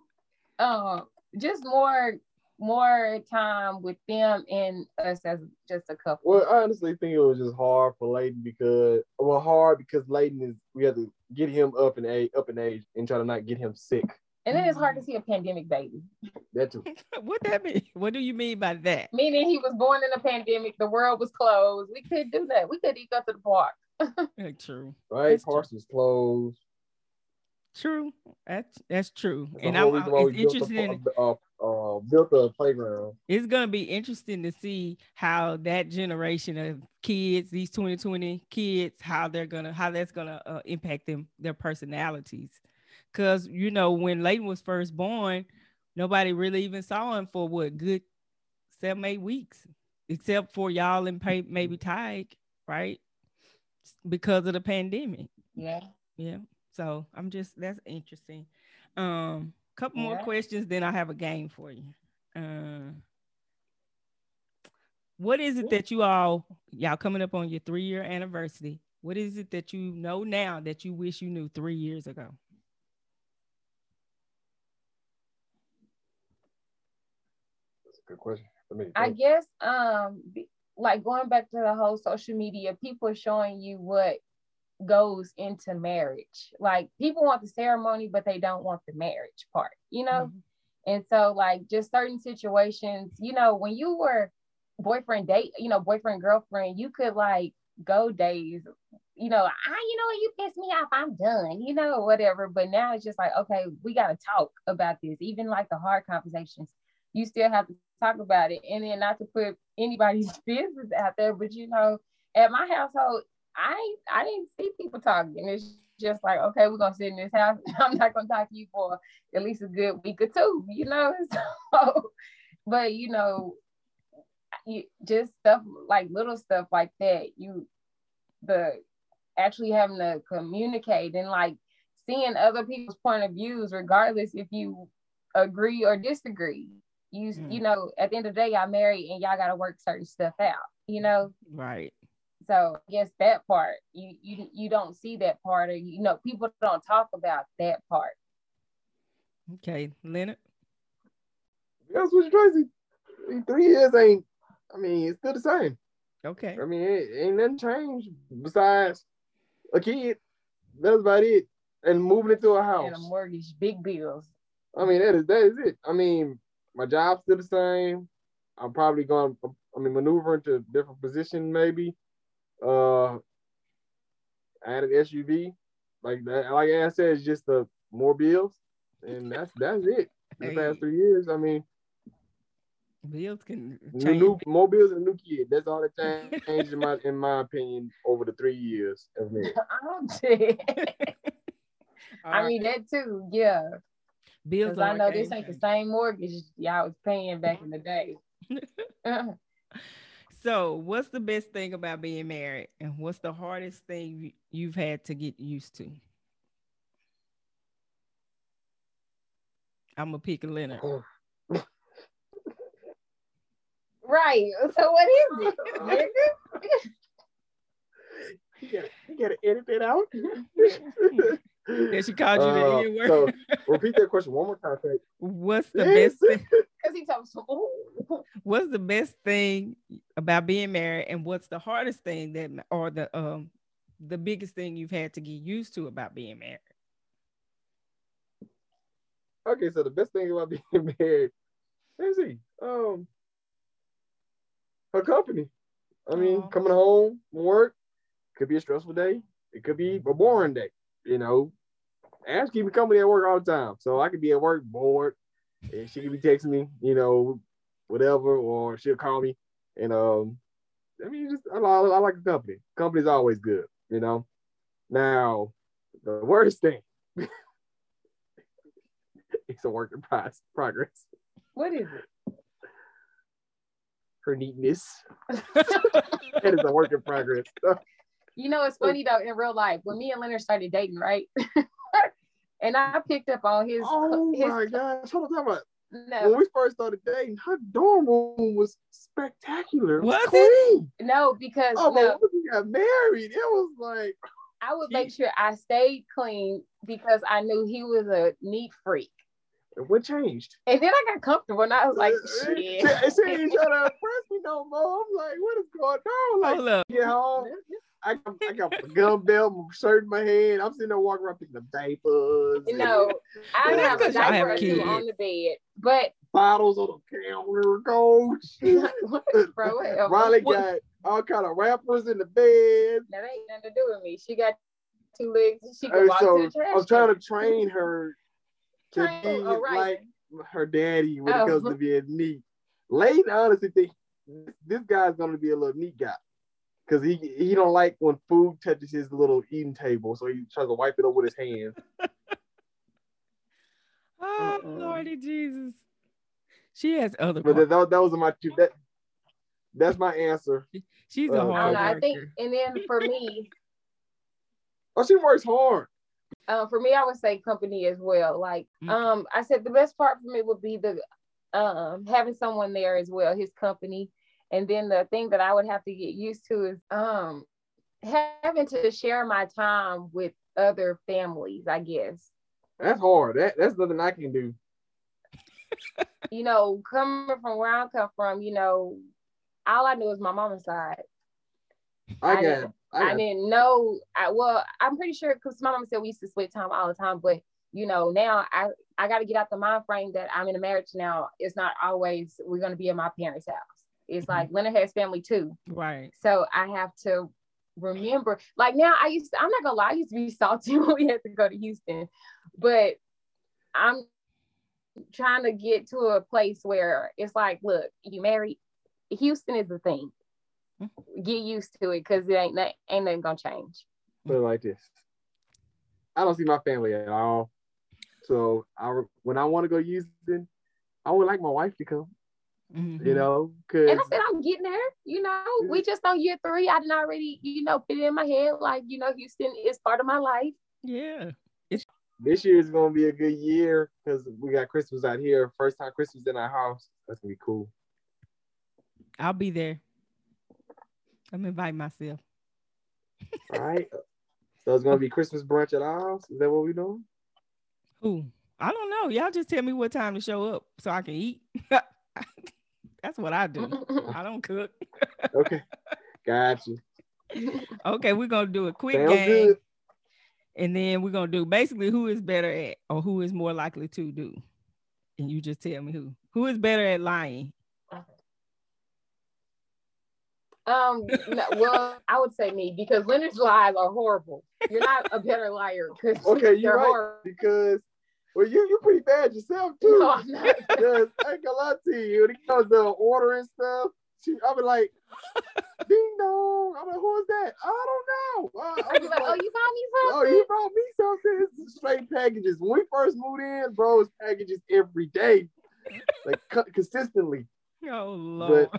um, just more more time with them and us as just a couple. Well, I honestly think it was just hard for Layden because well, hard because Layden is we have to get him up in age, up in age, and try to not get him sick. And then it's hard to see a pandemic baby. That too. [laughs] what that mean? What do you mean by that? Meaning he was born in a pandemic. The world was closed. We couldn't do that. We couldn't go to the park. [laughs] true. Right. That's Parks was closed. True. That's that's true. That's and I'm, it's interesting. In, uh, uh, built a playground. It's gonna be interesting to see how that generation of kids, these 2020 kids, how they're gonna how that's gonna uh, impact them their personalities. Cause you know when Layden was first born, nobody really even saw him for what good seven eight weeks, except for y'all and maybe Tyke, right? Because of the pandemic. Yeah. Yeah. So I'm just that's interesting. Um couple yeah. more questions, then I have a game for you. Uh, what is it that you all y'all coming up on your three year anniversary? What is it that you know now that you wish you knew three years ago? That's a good question. I, I guess um like going back to the whole social media, people showing you what goes into marriage. Like people want the ceremony, but they don't want the marriage part, you know? Mm-hmm. And so, like, just certain situations, you know, when you were boyfriend date, you know, boyfriend, girlfriend, you could like go days, you know, I, you know, you piss me off, I'm done, you know, whatever. But now it's just like, okay, we got to talk about this, even like the hard conversations. You still have to talk about it. And then not to put anybody's [laughs] business out there, but you know, at my household, I I didn't see people talking. It's just like, okay, we're gonna sit in this house. [laughs] I'm not gonna talk to you for at least a good week or two, you know. [laughs] So, but you know, you just stuff like little stuff like that. You the actually having to communicate and like seeing other people's point of views, regardless if you agree or disagree. You mm. you know, at the end of the day, y'all married and y'all gotta work certain stuff out, you know? Right. So I guess that part you you you don't see that part, or you know people don't talk about that part. Okay, Leonard. That's what Tracy. Three years ain't. I mean, it's still the same. Okay. I mean, it ain't nothing changed besides a kid. That's about it. And moving into a house. And a mortgage, big bills. I mean, that is that is it. I mean, my job's still the same. I'm probably going. I mean, maneuver into a different position maybe. Uh, I had an SUV. Like that, like I said, it's just the more bills, and that's that's it. [laughs] The hey. past three years, I mean, bills can change. New, more bills and a new kid. That's all that [laughs] changed in my in my opinion over the three years of me. I'm. [laughs] I mean that too, yeah. Bills. I know this ain't the same mortgage y'all was paying back in the day. So, what's the best thing about being married, and what's the hardest thing you've had to get used to? I'm gonna pick Leonard. Oh. [laughs] right. So, what is it, you [laughs] gotta, you gotta edit that out. [laughs] Yeah, she called you the uh, N word. So repeat that question one more time. What's the yes. best thing? [laughs] Because he talks so. What's the best thing about being married, and what's the hardest thing that, or the um, the biggest thing you've had to get used to about being married? Okay, so the best thing about [laughs] being married, let's see, um, her company. I mean, oh. coming home from work could be a stressful day. It could be a boring day. You know, Ash keep me company at work all the time. So I could be at work bored and she could be texting me, you know, whatever, or she'll call me. And um, I mean, just I, I like the company. Company's always good, you know. Now, the worst thing, [laughs] it's a work in progress. What is it? Her neatness. [laughs] that is a work in progress. You know, it's funny though, in real life, when me and Leonard started dating, right? [laughs] and I picked up on his. oh his, my gosh. Hold on, talk about No, when we first started dating, her dorm room was spectacular. It Was it? no, because Oh, but no, when we got married, it was like I would make sure I stayed clean because I knew he was a neat freak. what changed? And then I got comfortable and I was like, Uh, shit. She, she ain't trying to impress me no more. I'm like, what is going on? Like, Hold up. get home. I got, I got my gun belt, my shirt in my hand. I'm sitting there walking around picking up diapers, and No, I Well, that's have a 'cause y'all diaper have or two kids. on the bed, but bottles on the counter, coach. [laughs] bro. Riley What- got all kind of wrappers in the bed. that ain't nothing to do with me. She got two legs and she can And walk so to the trash. I'm trying to train her [laughs] to Train- be oh, right. like her daddy when Oh. it comes to being neat. Layton honestly think this guy's gonna be a little neat guy. Cause he he don't like when food touches his little eating table, so he tries to wipe it up with his hands. [laughs] Oh, Mm-mm. Lordy Jesus. She has other. But that, that, those are my two. That that's my answer. She's uh, a I don't hard know. I think, and then for me, [laughs] Oh, she works hard. uh, for me, I would say company as well. Like, Okay. um, I said the best part for me would be the um having someone there as well, his company. And then the thing that I would have to get used to is um having to share my time with other families, I guess. That's hard. That that's nothing I can do. [laughs] You know, coming from where I come from, you know, all I knew was my mama's side. I, I didn't- I I didn't know. I well, I'm pretty sure because my mom said we used to split time all the time, but you know, now I I got to get out the mind frame that I'm in a marriage now. It's not always we're gonna be at my parents' house. It's Mm-hmm. like Leonard has family too, Right. so I have to remember. Like now, I used to, I'm not gonna lie, I used to be salty [laughs] when we had to go to Houston, but I'm trying to get to a place where it's like, look, you married. Houston is the thing. Get used to it because it ain't not, ain't nothing gonna change. put it like this. I don't see my family at all. So I when I want to go Houston, I would like my wife to come. Mhm. You know, because And I said, I'm getting there. You know, we just on year three. I didn't already, you know, put it in my head like, you know, Houston is part of my life. Yeah. this year is gonna be a good year because we got Christmas out here. First time Christmas in our house. That's gonna be cool. I'll be there. I'm inviting myself. All [laughs] right. So it's gonna be Christmas brunch at our house. Is that what we doing? Who? I don't know. Y'all just tell me what time to show up so I can eat. [laughs] That's what I do. [laughs] I don't cook. Okay. [laughs] Gotcha. Okay, we're gonna do a quick Sounds game, good. and then we're gonna do basically who is better at or who is more likely to do. And you just tell me who. Who is better at lying? Um, no, well, I would say me because Leonard's lies are horrible. You're not a better liar because Okay, you're they're right. horrible. Because well, you you pretty bad yourself too. No, I'm not. [laughs] Because I ain't gonna lie to you, when it comes to ordering stuff, she, I be like, ding dong. I'm like, who is that? I don't know. Uh, I I'd like, oh, you found me oh, you brought me something. It's straight packages. When we first moved in, bro, it's packages every day, like co- consistently. Oh Lord.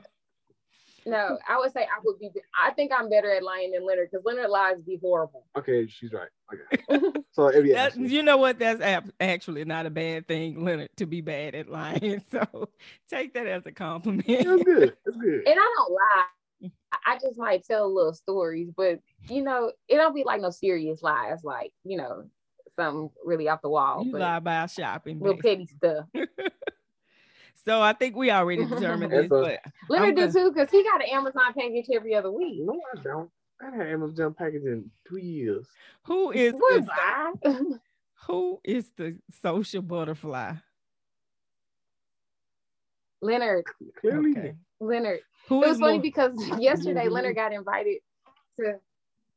No, I would say I would be. I think I'm better at lying than Leonard because Leonard lies be horrible. Okay, she's right. Okay. [laughs] So it'd be That- you know what? That's ab- actually not a bad thing, Leonard, to be bad at lying. [laughs] So take that as a compliment. That's good. That's good. And I don't lie. I- I just might tell little stories, but you know, it don't be like no serious lies, like you know, something really off the wall. You but lie about shopping. little basically. petty stuff. [laughs] So I think we already [laughs] determined this, a- but Leonard do gonna- too, because he got an Amazon package every other week. No, I don't. I haven't had Amazon package in two years. who is What the, lie? [laughs] who is the social butterfly? Leonard, Clearly, Okay. Leonard. Who it is was funny more- because [laughs] yesterday Leonard mm-hmm. got invited to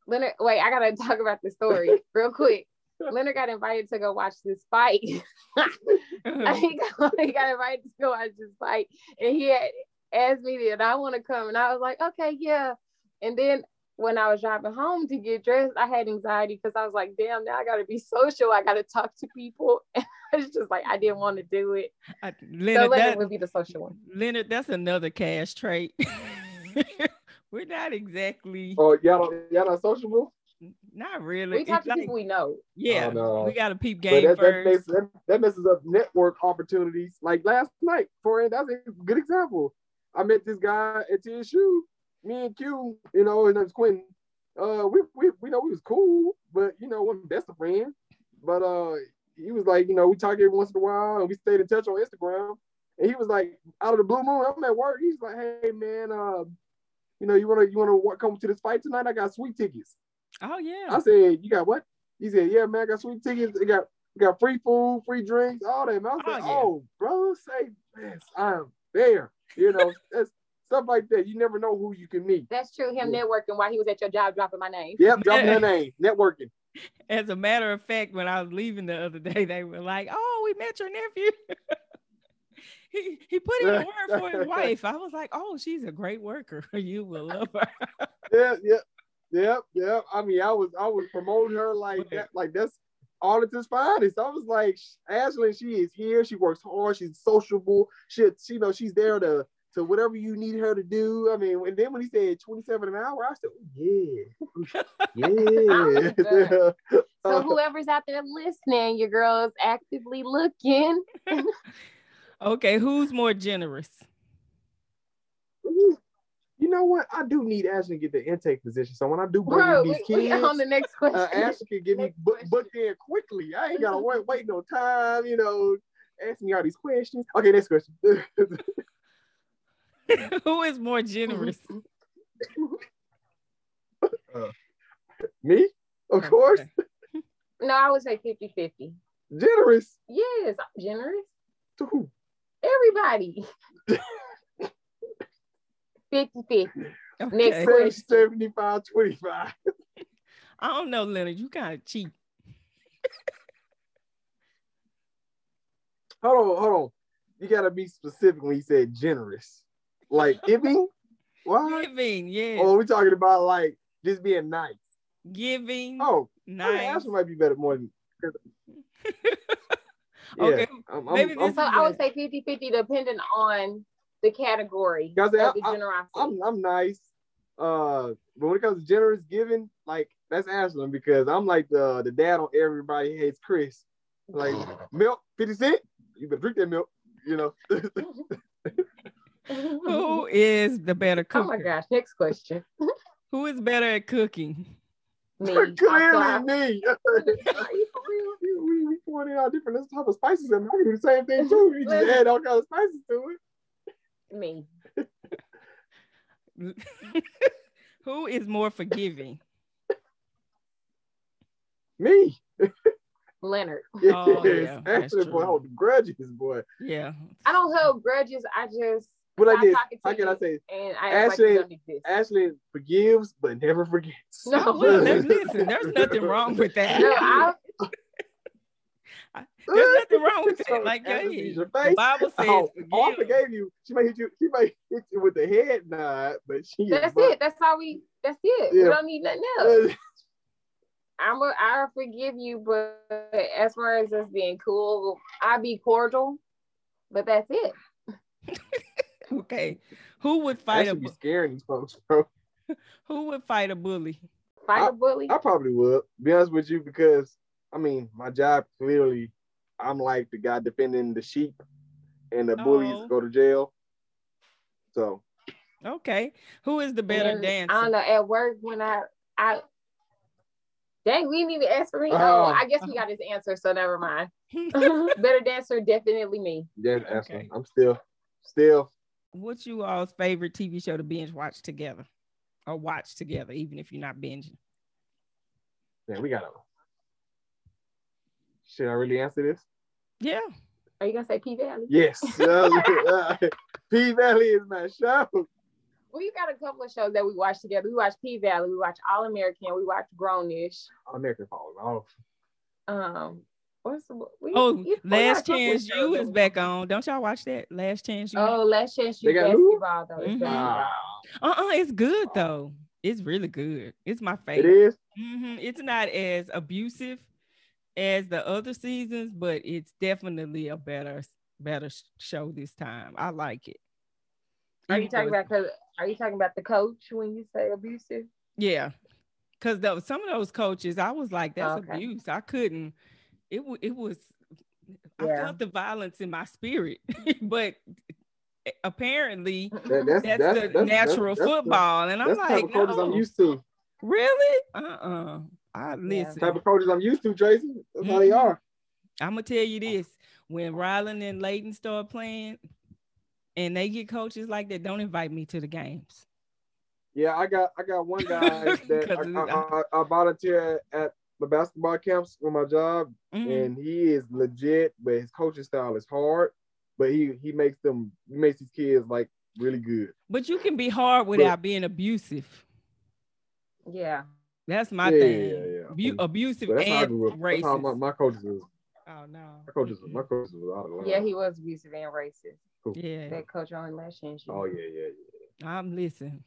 Leonard. Wait, I gotta talk about the story real quick. Leonard got invited to go watch this fight. he, got, he got invited to go watch this fight, and he had asked me did I want to come, and I was like, okay, yeah. And then when I was driving home to get dressed, I had anxiety because I was like, damn, now I gotta be social. I gotta talk to people. [laughs] And it's just like I didn't want to do it. I- So Leonard, Leonard that, would be the social one. Leonard, that's another cash trait. [laughs] We're not exactly. Oh, y'all y'all not sociable? Not really. We talk It's to like- people we know. yeah, Oh, no. we got a peep game that, that, first. makes, that, that messes up network opportunities. Like last night, for that's a good example. I met this guy at TSU. Me and Q, you know, his name's Quentin. Uh, we, we we know we was cool, but you know, wasn't best of friends. But uh, he was like, you know, we talk every once in a while, and we stayed in touch on Instagram. And he was like, out of the blue moon, I'm at work. He's like, hey man, uh, you know, you wanna you wanna come to this fight tonight? I got sweet tickets. Oh yeah. I said, you got what? He said, yeah, man, I got sweet tickets. I got got free food, free drinks, all that. Man. I Oh, said, yeah. oh, brother, say yes, I'm there. You know, [laughs] that's stuff like that. You never know who you can meet. That's true. Him Yeah. networking while he was at your job dropping my name. Yep, dropping [laughs] their name, networking. As a matter of fact, when I was leaving the other day, they were like, "Oh, we met your nephew." [laughs] he he put in a word for his wife. I was like, "Oh, she's a great worker. You will love her." Yeah, yeah, yep, yep. I mean, I was I was promoting her like that, like that's all Arlington's finest. I was like, Ashley, she is here. She works hard. She's sociable. She, she you know, she's there to to whatever you need her to do. I mean, and then when he said 27 an hour, I said, oh, yeah, [laughs] yeah. [laughs] So [laughs] Uh, whoever's out there listening, your girl is actively looking. okay, who's more generous? You know what? I do need Ashley to get the intake position. So when I do bring Bro, in we, these we on the next question. uh, Ashley can get me Next book, question. booked in quickly. I ain't gotta [laughs] wait, wait no time, you know, asking me all these questions. Okay, next question. [laughs] Who is more generous? [laughs] me, of course, no, I would say 50 50. generous Yes, I'm generous. to who? Everybody. 50 50. Okay. Next question. 75, 25. I don't know, Leonard. You kind of cheap. Hold on, hold on. You gotta be specific when you said generous. Like [laughs] giving? What? Giving, yes. Oh, we talking about like just being nice. Giving, Oh, I nice. mean, Ashley might be better more than. [laughs] Yeah, Okay, I'm, I'm, maybe I'm, So I would say 50 50 depending on the category Guys, of the I- generosity. I'm I'm nice. Uh, but when it comes to generous giving, like that's Ashlyn because I'm like the the dad on everybody hates Chris. Like [laughs] milk, 50 cent, you better drink that milk, you know. [laughs] Who is the better cook? oh my gosh. Next question. Who is better at cooking? Me. [laughs] Clearly I'm me. Are you for real? We, we, we pouring in all different type of spices and I can do the same thing too. You just add all kinds of spices to it. Sorry. Me. [laughs] Who is more forgiving? Me. Leonard. [laughs] Yes. Oh, yeah, that's Actually, boy, true. hold grudges, boy. Yeah. I don't hold grudges. I just But like Stop this, talking to how can I say? and I act like Ashley- exist. Ashley forgives but never forgets. No. Well, then listen, there's nothing wrong with that. No, I [laughs] There's nothing [laughs] wrong with So, that. Like, Ashley hey, sees your the face. Bible oh, says Oh, oh, I forgave you. She might hit you. She might hit you with the head nod, but she. that's but, it. That's how we that's it. Yeah. We don't need nothing [laughs] else. I'm a, I forgive you, but as far as us being cool, I be cordial, but that's it. Okay. Who would fight a Ashley be bu- scaring these folks, bro. who would fight a bully? Fight a bully. I probably would be honest with you because I mean my job clearly I'm like the guy defending the sheep and the bullies go to jail. So Okay. Who is the better And dancer? I don't know. At work, when I I dang, we didn't even ask for me. Oh. Oh, I guess we got his answer, so never mind. [laughs] [laughs] Better dancer, definitely me. yeah, Okay. Ashley, I'm still still What's you all's favorite TV show to binge watch together? Or watch together, even if you're not binging? man, we gotta should I really answer this? Yeah. Are you gonna say P Valley? Yes. [laughs] [laughs] Uh, P Valley is my show. We got a couple of shows that we watch together. We watch P Valley, we watch All American, we watch Grown-ish. American falling off. Um, what's the we, Oh, we- we got a Last couple Chance You is back on. Don't y'all watch that? Last Chance U. Oh, Last Chance They You got new? basketball though. It's Mhm. basketball. Ah, Uh-uh, it's good though. It's really good. It's my it favorite. is. hmm It's not as abusive as the other seasons, but it's definitely a better better show this time. I like it. Are you talking about? Are you talking about the coach when you say abusive? Yeah, because some of those coaches, I was like, that's Okay. abuse. I couldn't. It wa- it was. I felt the violence in my spirit, [laughs] but apparently That- that's, that's, that's, the that's- natural that's the- football, and I'm That's the type like, of coaches I'm no, used to. really? Uh uh I listen. Type of coaches I'm used to, Tracy. That's how they Mhm. are. I'm gonna tell you this: when Ryland and Layton start playing, and they get coaches like that, don't invite me to the games. Yeah, I got I got one guy [laughs] that I, I, I, I volunteer at the basketball camps for my job, Mhm. and he is legit, but his coaching style is hard. But he he makes them he makes his kids like really good. But you can be hard without being abusive. Yeah. That's my Yeah, thing. yeah, yeah. Abu- abusive But that's how I and grew up. That's how my, racist. my coaches was. Oh no. My coaches my coaches was out of line. Yeah, he was abusive and racist. Yeah, That coach only last chance. you. Oh yeah, yeah, yeah. I'm listening.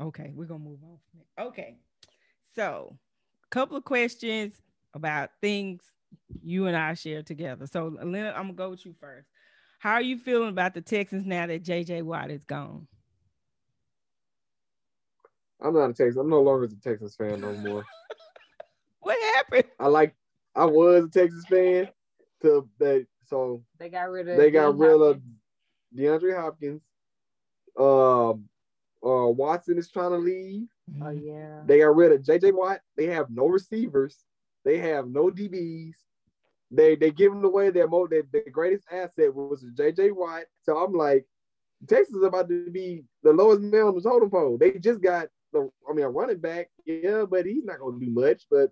Okay, we're gonna move on. From it. Okay, so a couple of questions about things you and I share together. So, Leonard, I'm gonna go with you first. How are you feeling about the Texans now that JJ Watt is gone? I'm not a Texas. I'm no longer a Texas fan no more. [laughs] What happened? I like I was a Texas fan till they so They got rid of. they got DeAndre rid of DeAndre Hopkins. Um uh Watson is trying to leave. Oh yeah. They got rid of JJ Watt. They have no receivers. They have no DBs. They they giving away their mo their, their greatest asset was JJ Watt. So I'm like, Texas is about to be the lowest man on the totem pole. They just got the I mean a running back, yeah, but he's not gonna do much. But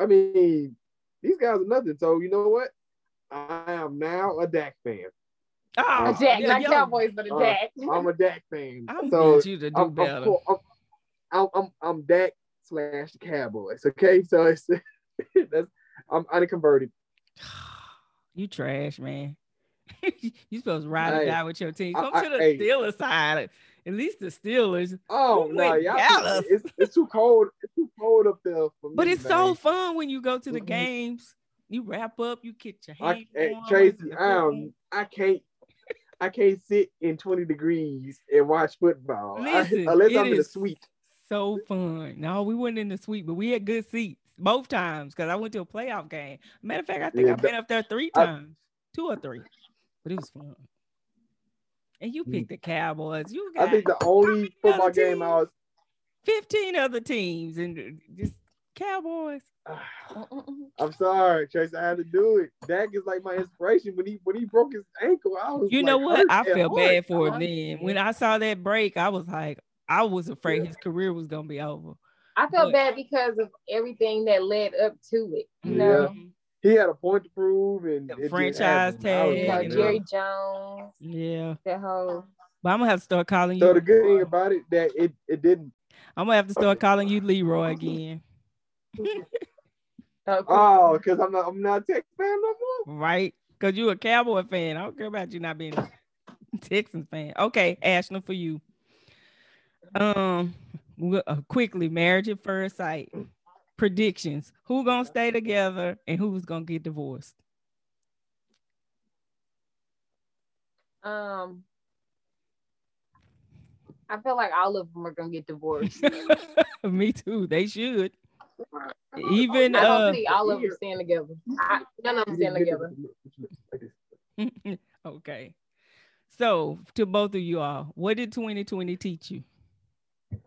I mean, these guys are nothing. So you know what? I am now a Dak fan. Oh, A Dak, yeah, not yo, Cowboys, but a Uh, Dak. I'm a Dak fan. I'm so need you to do I'm, I'm, better. I'm, I'm, I'm, I'm Dak slash Cowboys. Okay, so it's [laughs] that's I'm unconverted. [sighs] You trash, man. [laughs] you supposed to ride or Hey, die with your team. I- Come I- to the hey. Steelers side. At least the Steelers. Oh no, y'all, Dallas? it's, it's too cold. It's too cold up there for me. But it's so fun when you go to the Mhm. games. You wrap up, you get your I, hands hey, warm, Tracy, I am, I can't. I can't sit in 20 degrees and watch football I- Listen, unless it I'm in the suite. so fun. No, we weren't in the suite, but we had good seats both times because I went to a playoff game. Matter of fact, I think Yeah, I've been up there three I- times, two or three, but it was fun. And you Mm. picked the Cowboys. You I think the only football other game I was. 15 other teams and just Cowboys. I'm sorry, Tracy. I had to do it. Dak is like my inspiration. When he when he broke his ankle, I was. You know like, what? I at felt heart. bad for him then. When I saw that break, I was like, I was afraid Yeah. his career was gonna be over. I felt But- bad because of everything that led up to it. You know, Mhm. He had a point to prove, and The it franchise happened. Tag, like, and. Jerry Jones, Yeah. that whole. But I'm gonna have to start calling you. So the good thing about it that it it didn't. I'm gonna have to start calling you Leroy again. [laughs] Oh, because I'm not I'm not a Texas fan no more. right? Because you're a Cowboy fan. I don't care about you not being a Texans fan. Okay, Ashland for you. Um, uh, quickly, marriage at first sight. Predictions: Who gonna stay together and who's gonna get divorced? Um, I feel like all of them are gonna get divorced. [laughs] Me too. They should. Even I don't uh, see all of them staying together. I, none of them staying together. [laughs] okay. So to both of you all, what did 2020 teach you? Oh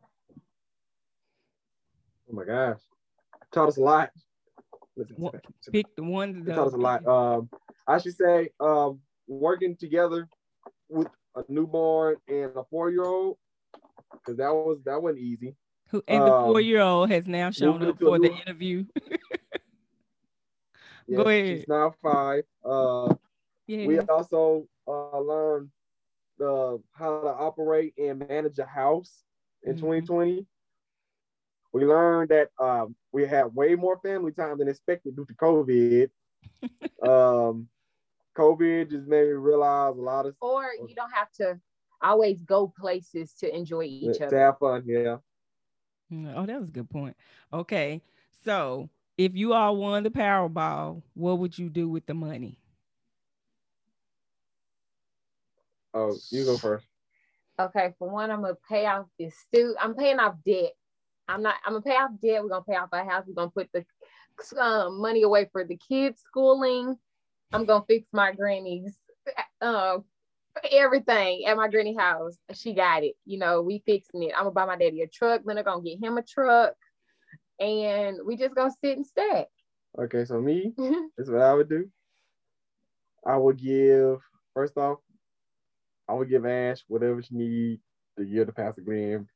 my gosh, taught us a lot. Listen, listen. Pick the one. That- taught us a lot. Um, I should say, um, working together with a newborn and a four-year-old, because that was that wasn't easy. Who and the um, four-year-old has now shown up for the new- interview. [laughs] Yeah, Go ahead. She's now five. Uh, Yeah. we also uh, learned the how to operate and manage a house in Mhm. 2020. We learned that um, we had way more family time than expected due to COVID. [laughs] um, COVID just made me realize a lot of Or you don't have to always go places to enjoy each to other. have fun. Yeah. Mm, Oh, that was a good point. Okay. So if you all won the Powerball, what would you do with the money? Oh, you go first. Okay, for one, I'm gonna pay off this student. I'm paying off debt. I'm not. I'm gonna pay off debt. We're gonna pay off our house. We're gonna put the um, money away for the kids' schooling. I'm gonna fix my granny's uh, everything at my granny house. She got it. You know, we fixing it. I'm gonna buy my daddy a truck. Then I'm gonna get him a truck, and we just gonna sit and stack. Okay, so me, [laughs] this is what I would do. I would give first off, I would give Ash whatever she need to give to Pastor Glenn,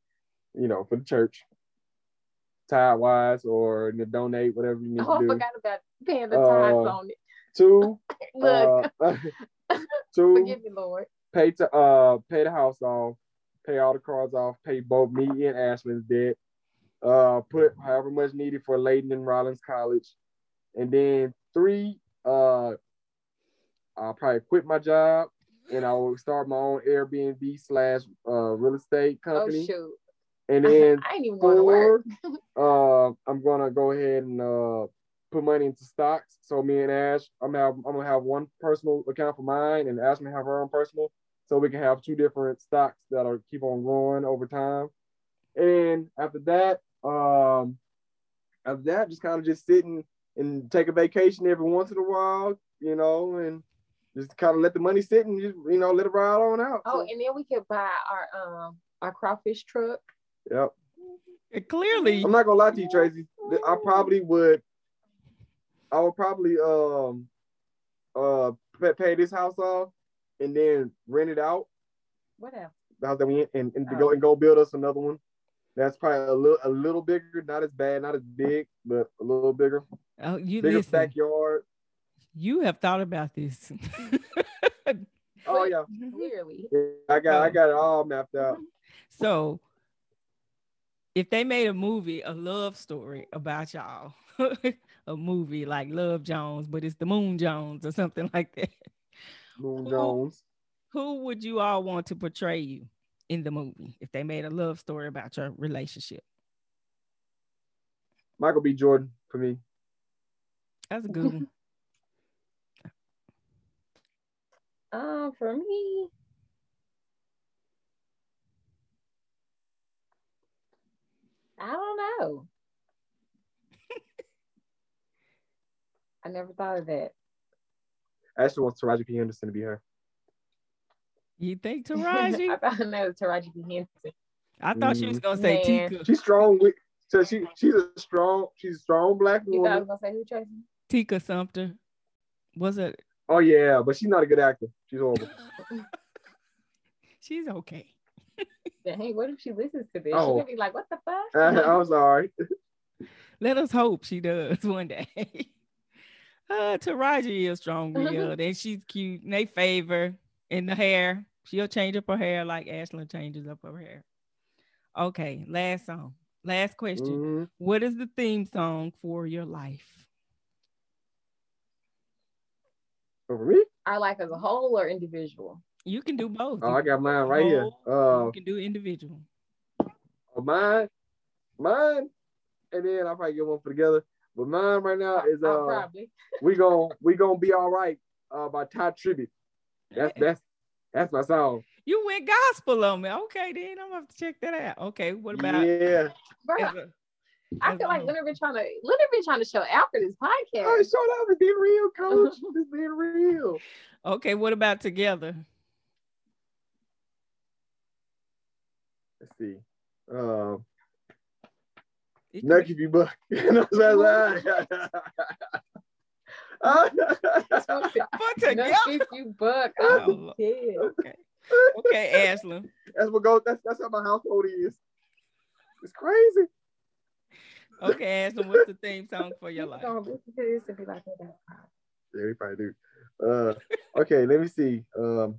you know, for the church. Tide wise or donate, whatever you need oh, to do. I forgot about paying the tithes Uh, on it. Two, [laughs] Look, uh, [laughs] two, forgive me, Lord. pay to uh pay the house off, pay all the cards off, pay both me and Ashley's debt. Uh, put however much needed for Layton and Rollins College, and then three, uh, I'll probably quit my job and I will start my own Airbnb slash uh real estate company. Oh company. shoot. And [laughs] then I ain't even going to work. [laughs] uh, I'm gonna go ahead and uh put money into stocks. So me and Ash, I'm gonna have I'm gonna have one personal account for mine, and Ash may have her own personal, so we can have two different stocks that'll keep on growing over time. And after that, um, after that, just kind of just sitting and take a vacation every once in a while, you know, and just kind of let the money sit and just you know let it ride on out. Oh, So, and then we could buy our um our crawfish truck. Yep. And clearly, I'm not gonna lie to you, Tracy. I probably would. I would probably um uh pay, pay this house off and then rent it out. Whatever. The house that we in, and, and Oh. go and go build us another one. That's probably a little a little bigger, not as bad, not as big, but a little bigger. oh, you Bigger listen. backyard. You have thought about this. Oh [laughs] yeah, Clearly. I got I got it all mapped out. so, if they made a movie, a love story about y'all, [laughs] a movie like Love Jones, but it's the Moon Jones or something [laughs] like that, Moon Who- Jones. who would you all want to portray you in the movie if they made a love story about your relationship? Michael B. Jordan for me. That's a good one. Um, [laughs] for me, I don't know. [laughs] I never thought of that. Ashley wants Taraji P. Henderson to be her. You think [laughs] Taraji? I Taraji? thought it was Taraji P. Henson. I thought she was gonna say Man. Tika. She's strong with so she she's a strong she's a strong black You thought I woman. was gonna say who, Tracy? Tika Sumter. Was it? Oh yeah, but she's not a good actor. She's horrible. [laughs] She's okay. Dang, what if she listens to this? Oh. She's gonna be like, what the fuck? [laughs] I'm sorry. [laughs] Let us hope she does [laughs] one day. uh, Taraji is strong willed and she's cute. And they favor in the hair. She'll change up her hair like Ashlyn changes up her hair. Okay, last song. Last question. Mhm. What is the theme song for your life? So for me, Our life as a whole or individual? You can do both. oh, I got mine right do here. Uh, you can do individual. oh, mine, mine, and then I'll probably get one for together. But mine right now is Uh, uh, probably. [laughs] we gon' we gonna be all right. Uh, by Tye Tribbett. That's [laughs] that's that's my song. You went gospel on me. Okay, then I'm gonna have to check that out. Okay, what about Yeah. Bro, as a- I as feel a like whole? Leonard been trying to Leonard been trying to show out for this Oh, podcast. shut up! It's being real, coach. [laughs] It's being real. okay, what about together? Let's see. Uh, It could Nucky be buck. [laughs] You know what I'm saying? But No together. shit, you buck. Oh, I'm Lord. dead. Okay. Okay, Ashlyn. that's what goes. That's that's how my household is. It's crazy. Okay, Ashlyn, what's the theme song for your People life? gonna listen to this and be like, "Oh. Yeah, we probably do. Uh, okay, let me see. Um,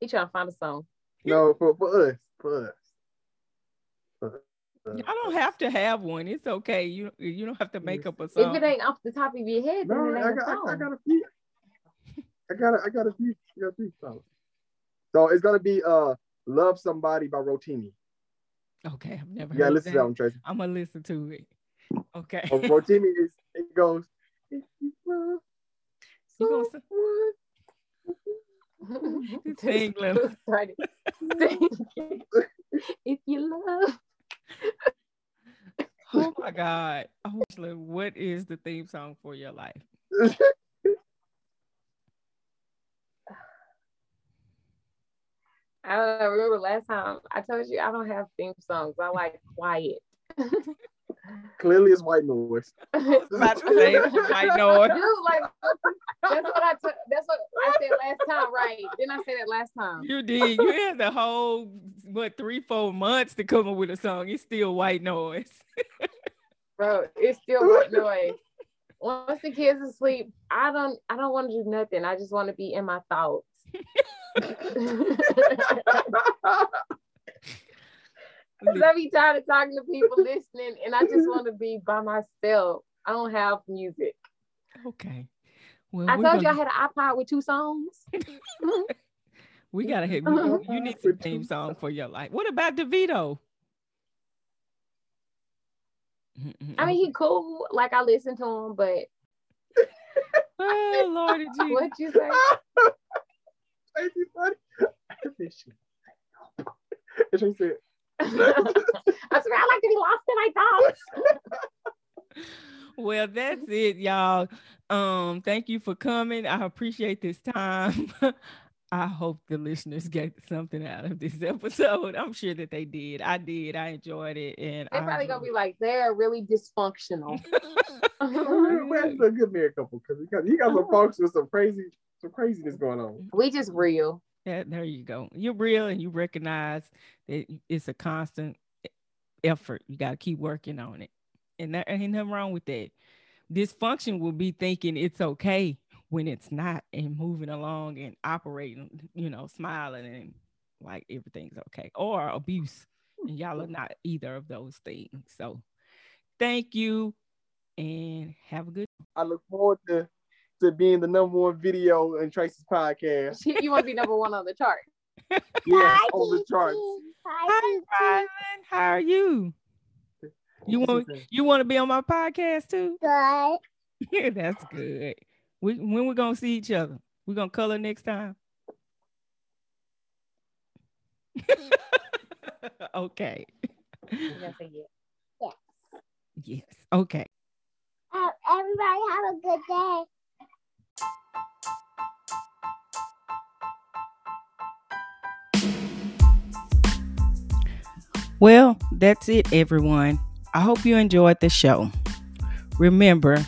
He trying to find a song. No, for, for us, for us. For- uh, Y'all don't have to have one. It's okay. You you don't have to make up a song. If it ain't off the top of your head, then No, it I ain't a got, I, I got a few. I got, a, I got a few. I got a few songs. So it's gonna be uh, "Love Somebody" by Rotimi. Okay, I've never Yeah, gotta heard listen to that that. one, Tracy. I'm gonna listen to it. Okay. Oh, Rotimi is it goes. If you love gonna someone, Sing, Lil. Started. Sing. if you love. [laughs] Oh my God. Oh, what is the theme song for your life? [sighs] I don't know. Remember last time I told you I don't have theme songs. I like quiet. [laughs] Clearly, it's white noise. [laughs] About to say white noise. Dude, like that's what I. That's what I said last time, right? Didn't I say that last time? You did. You had the whole what three, four months to come up with a song. It's still white noise. [laughs] Bro, it's still white noise. Once the kids asleep, I don't I don't want to do nothing. I just want to be in my thoughts. [laughs] Cause I be tired of talking to people listening and I just want to be by myself. I don't have music. Okay. Well, I we're told you I had an iPod with two songs. [laughs] we gotta hit. You, [laughs] you need some theme song for your life. What about DeVito? I mean, he cool. Like I listen to him, but [laughs] oh Lordy Jesus. what you say? Ain't you funny? And she- and she said, [laughs] I swear I like to be lost in my thoughts. Well, that's it, y'all. Um, thank you for coming. I appreciate this time. [laughs] I hope the listeners get something out of this [laughs] episode. I'm sure that they did. I did. I enjoyed it, and They're probably gonna be like, they're really dysfunctional. well, that's a good married couple because you got, got some folks with some crazy, some craziness going on. we just real. There you go. You're real, and you recognize that it's a constant effort. You got to keep working on it, and there ain't nothing wrong with that. Dysfunction will be thinking it's okay when it's not, and moving along and operating, you know, smiling and like everything's okay, or abuse, and y'all are not either of those things. So, thank you, and have a good. I look forward to to being the number one video in Tracy's podcast. [laughs] You want to be number one on the chart. Yes, on the charts. Hi, Rylan. How are you? You want you want to be on my podcast too? Good. [laughs] Yeah, that's good. We when we're gonna see each other? We're gonna color next time. [laughs] okay. You gotta say yeah. Yes. Okay. Uh, everybody have a good day. Well, that's it, everyone. I hope you enjoyed the show. Remember,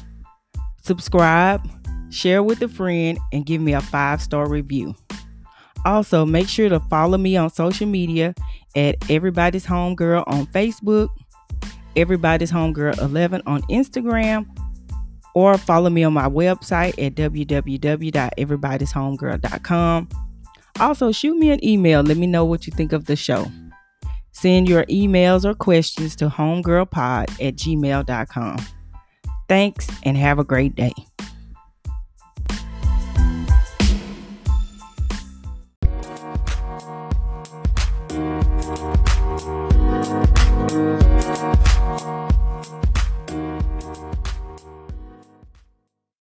subscribe, share with a friend, and give me a five star review. Also, make sure to follow me on social media at Everybody's Homegirl on Facebook, Everybody's Homegirl 11 on Instagram, or follow me on my website at www.everybody'shomegirl.com. Also, shoot me an email. Let me know what you think of the show. Send your emails or questions to homegirlpod at gmail.com. Thanks and have a great day.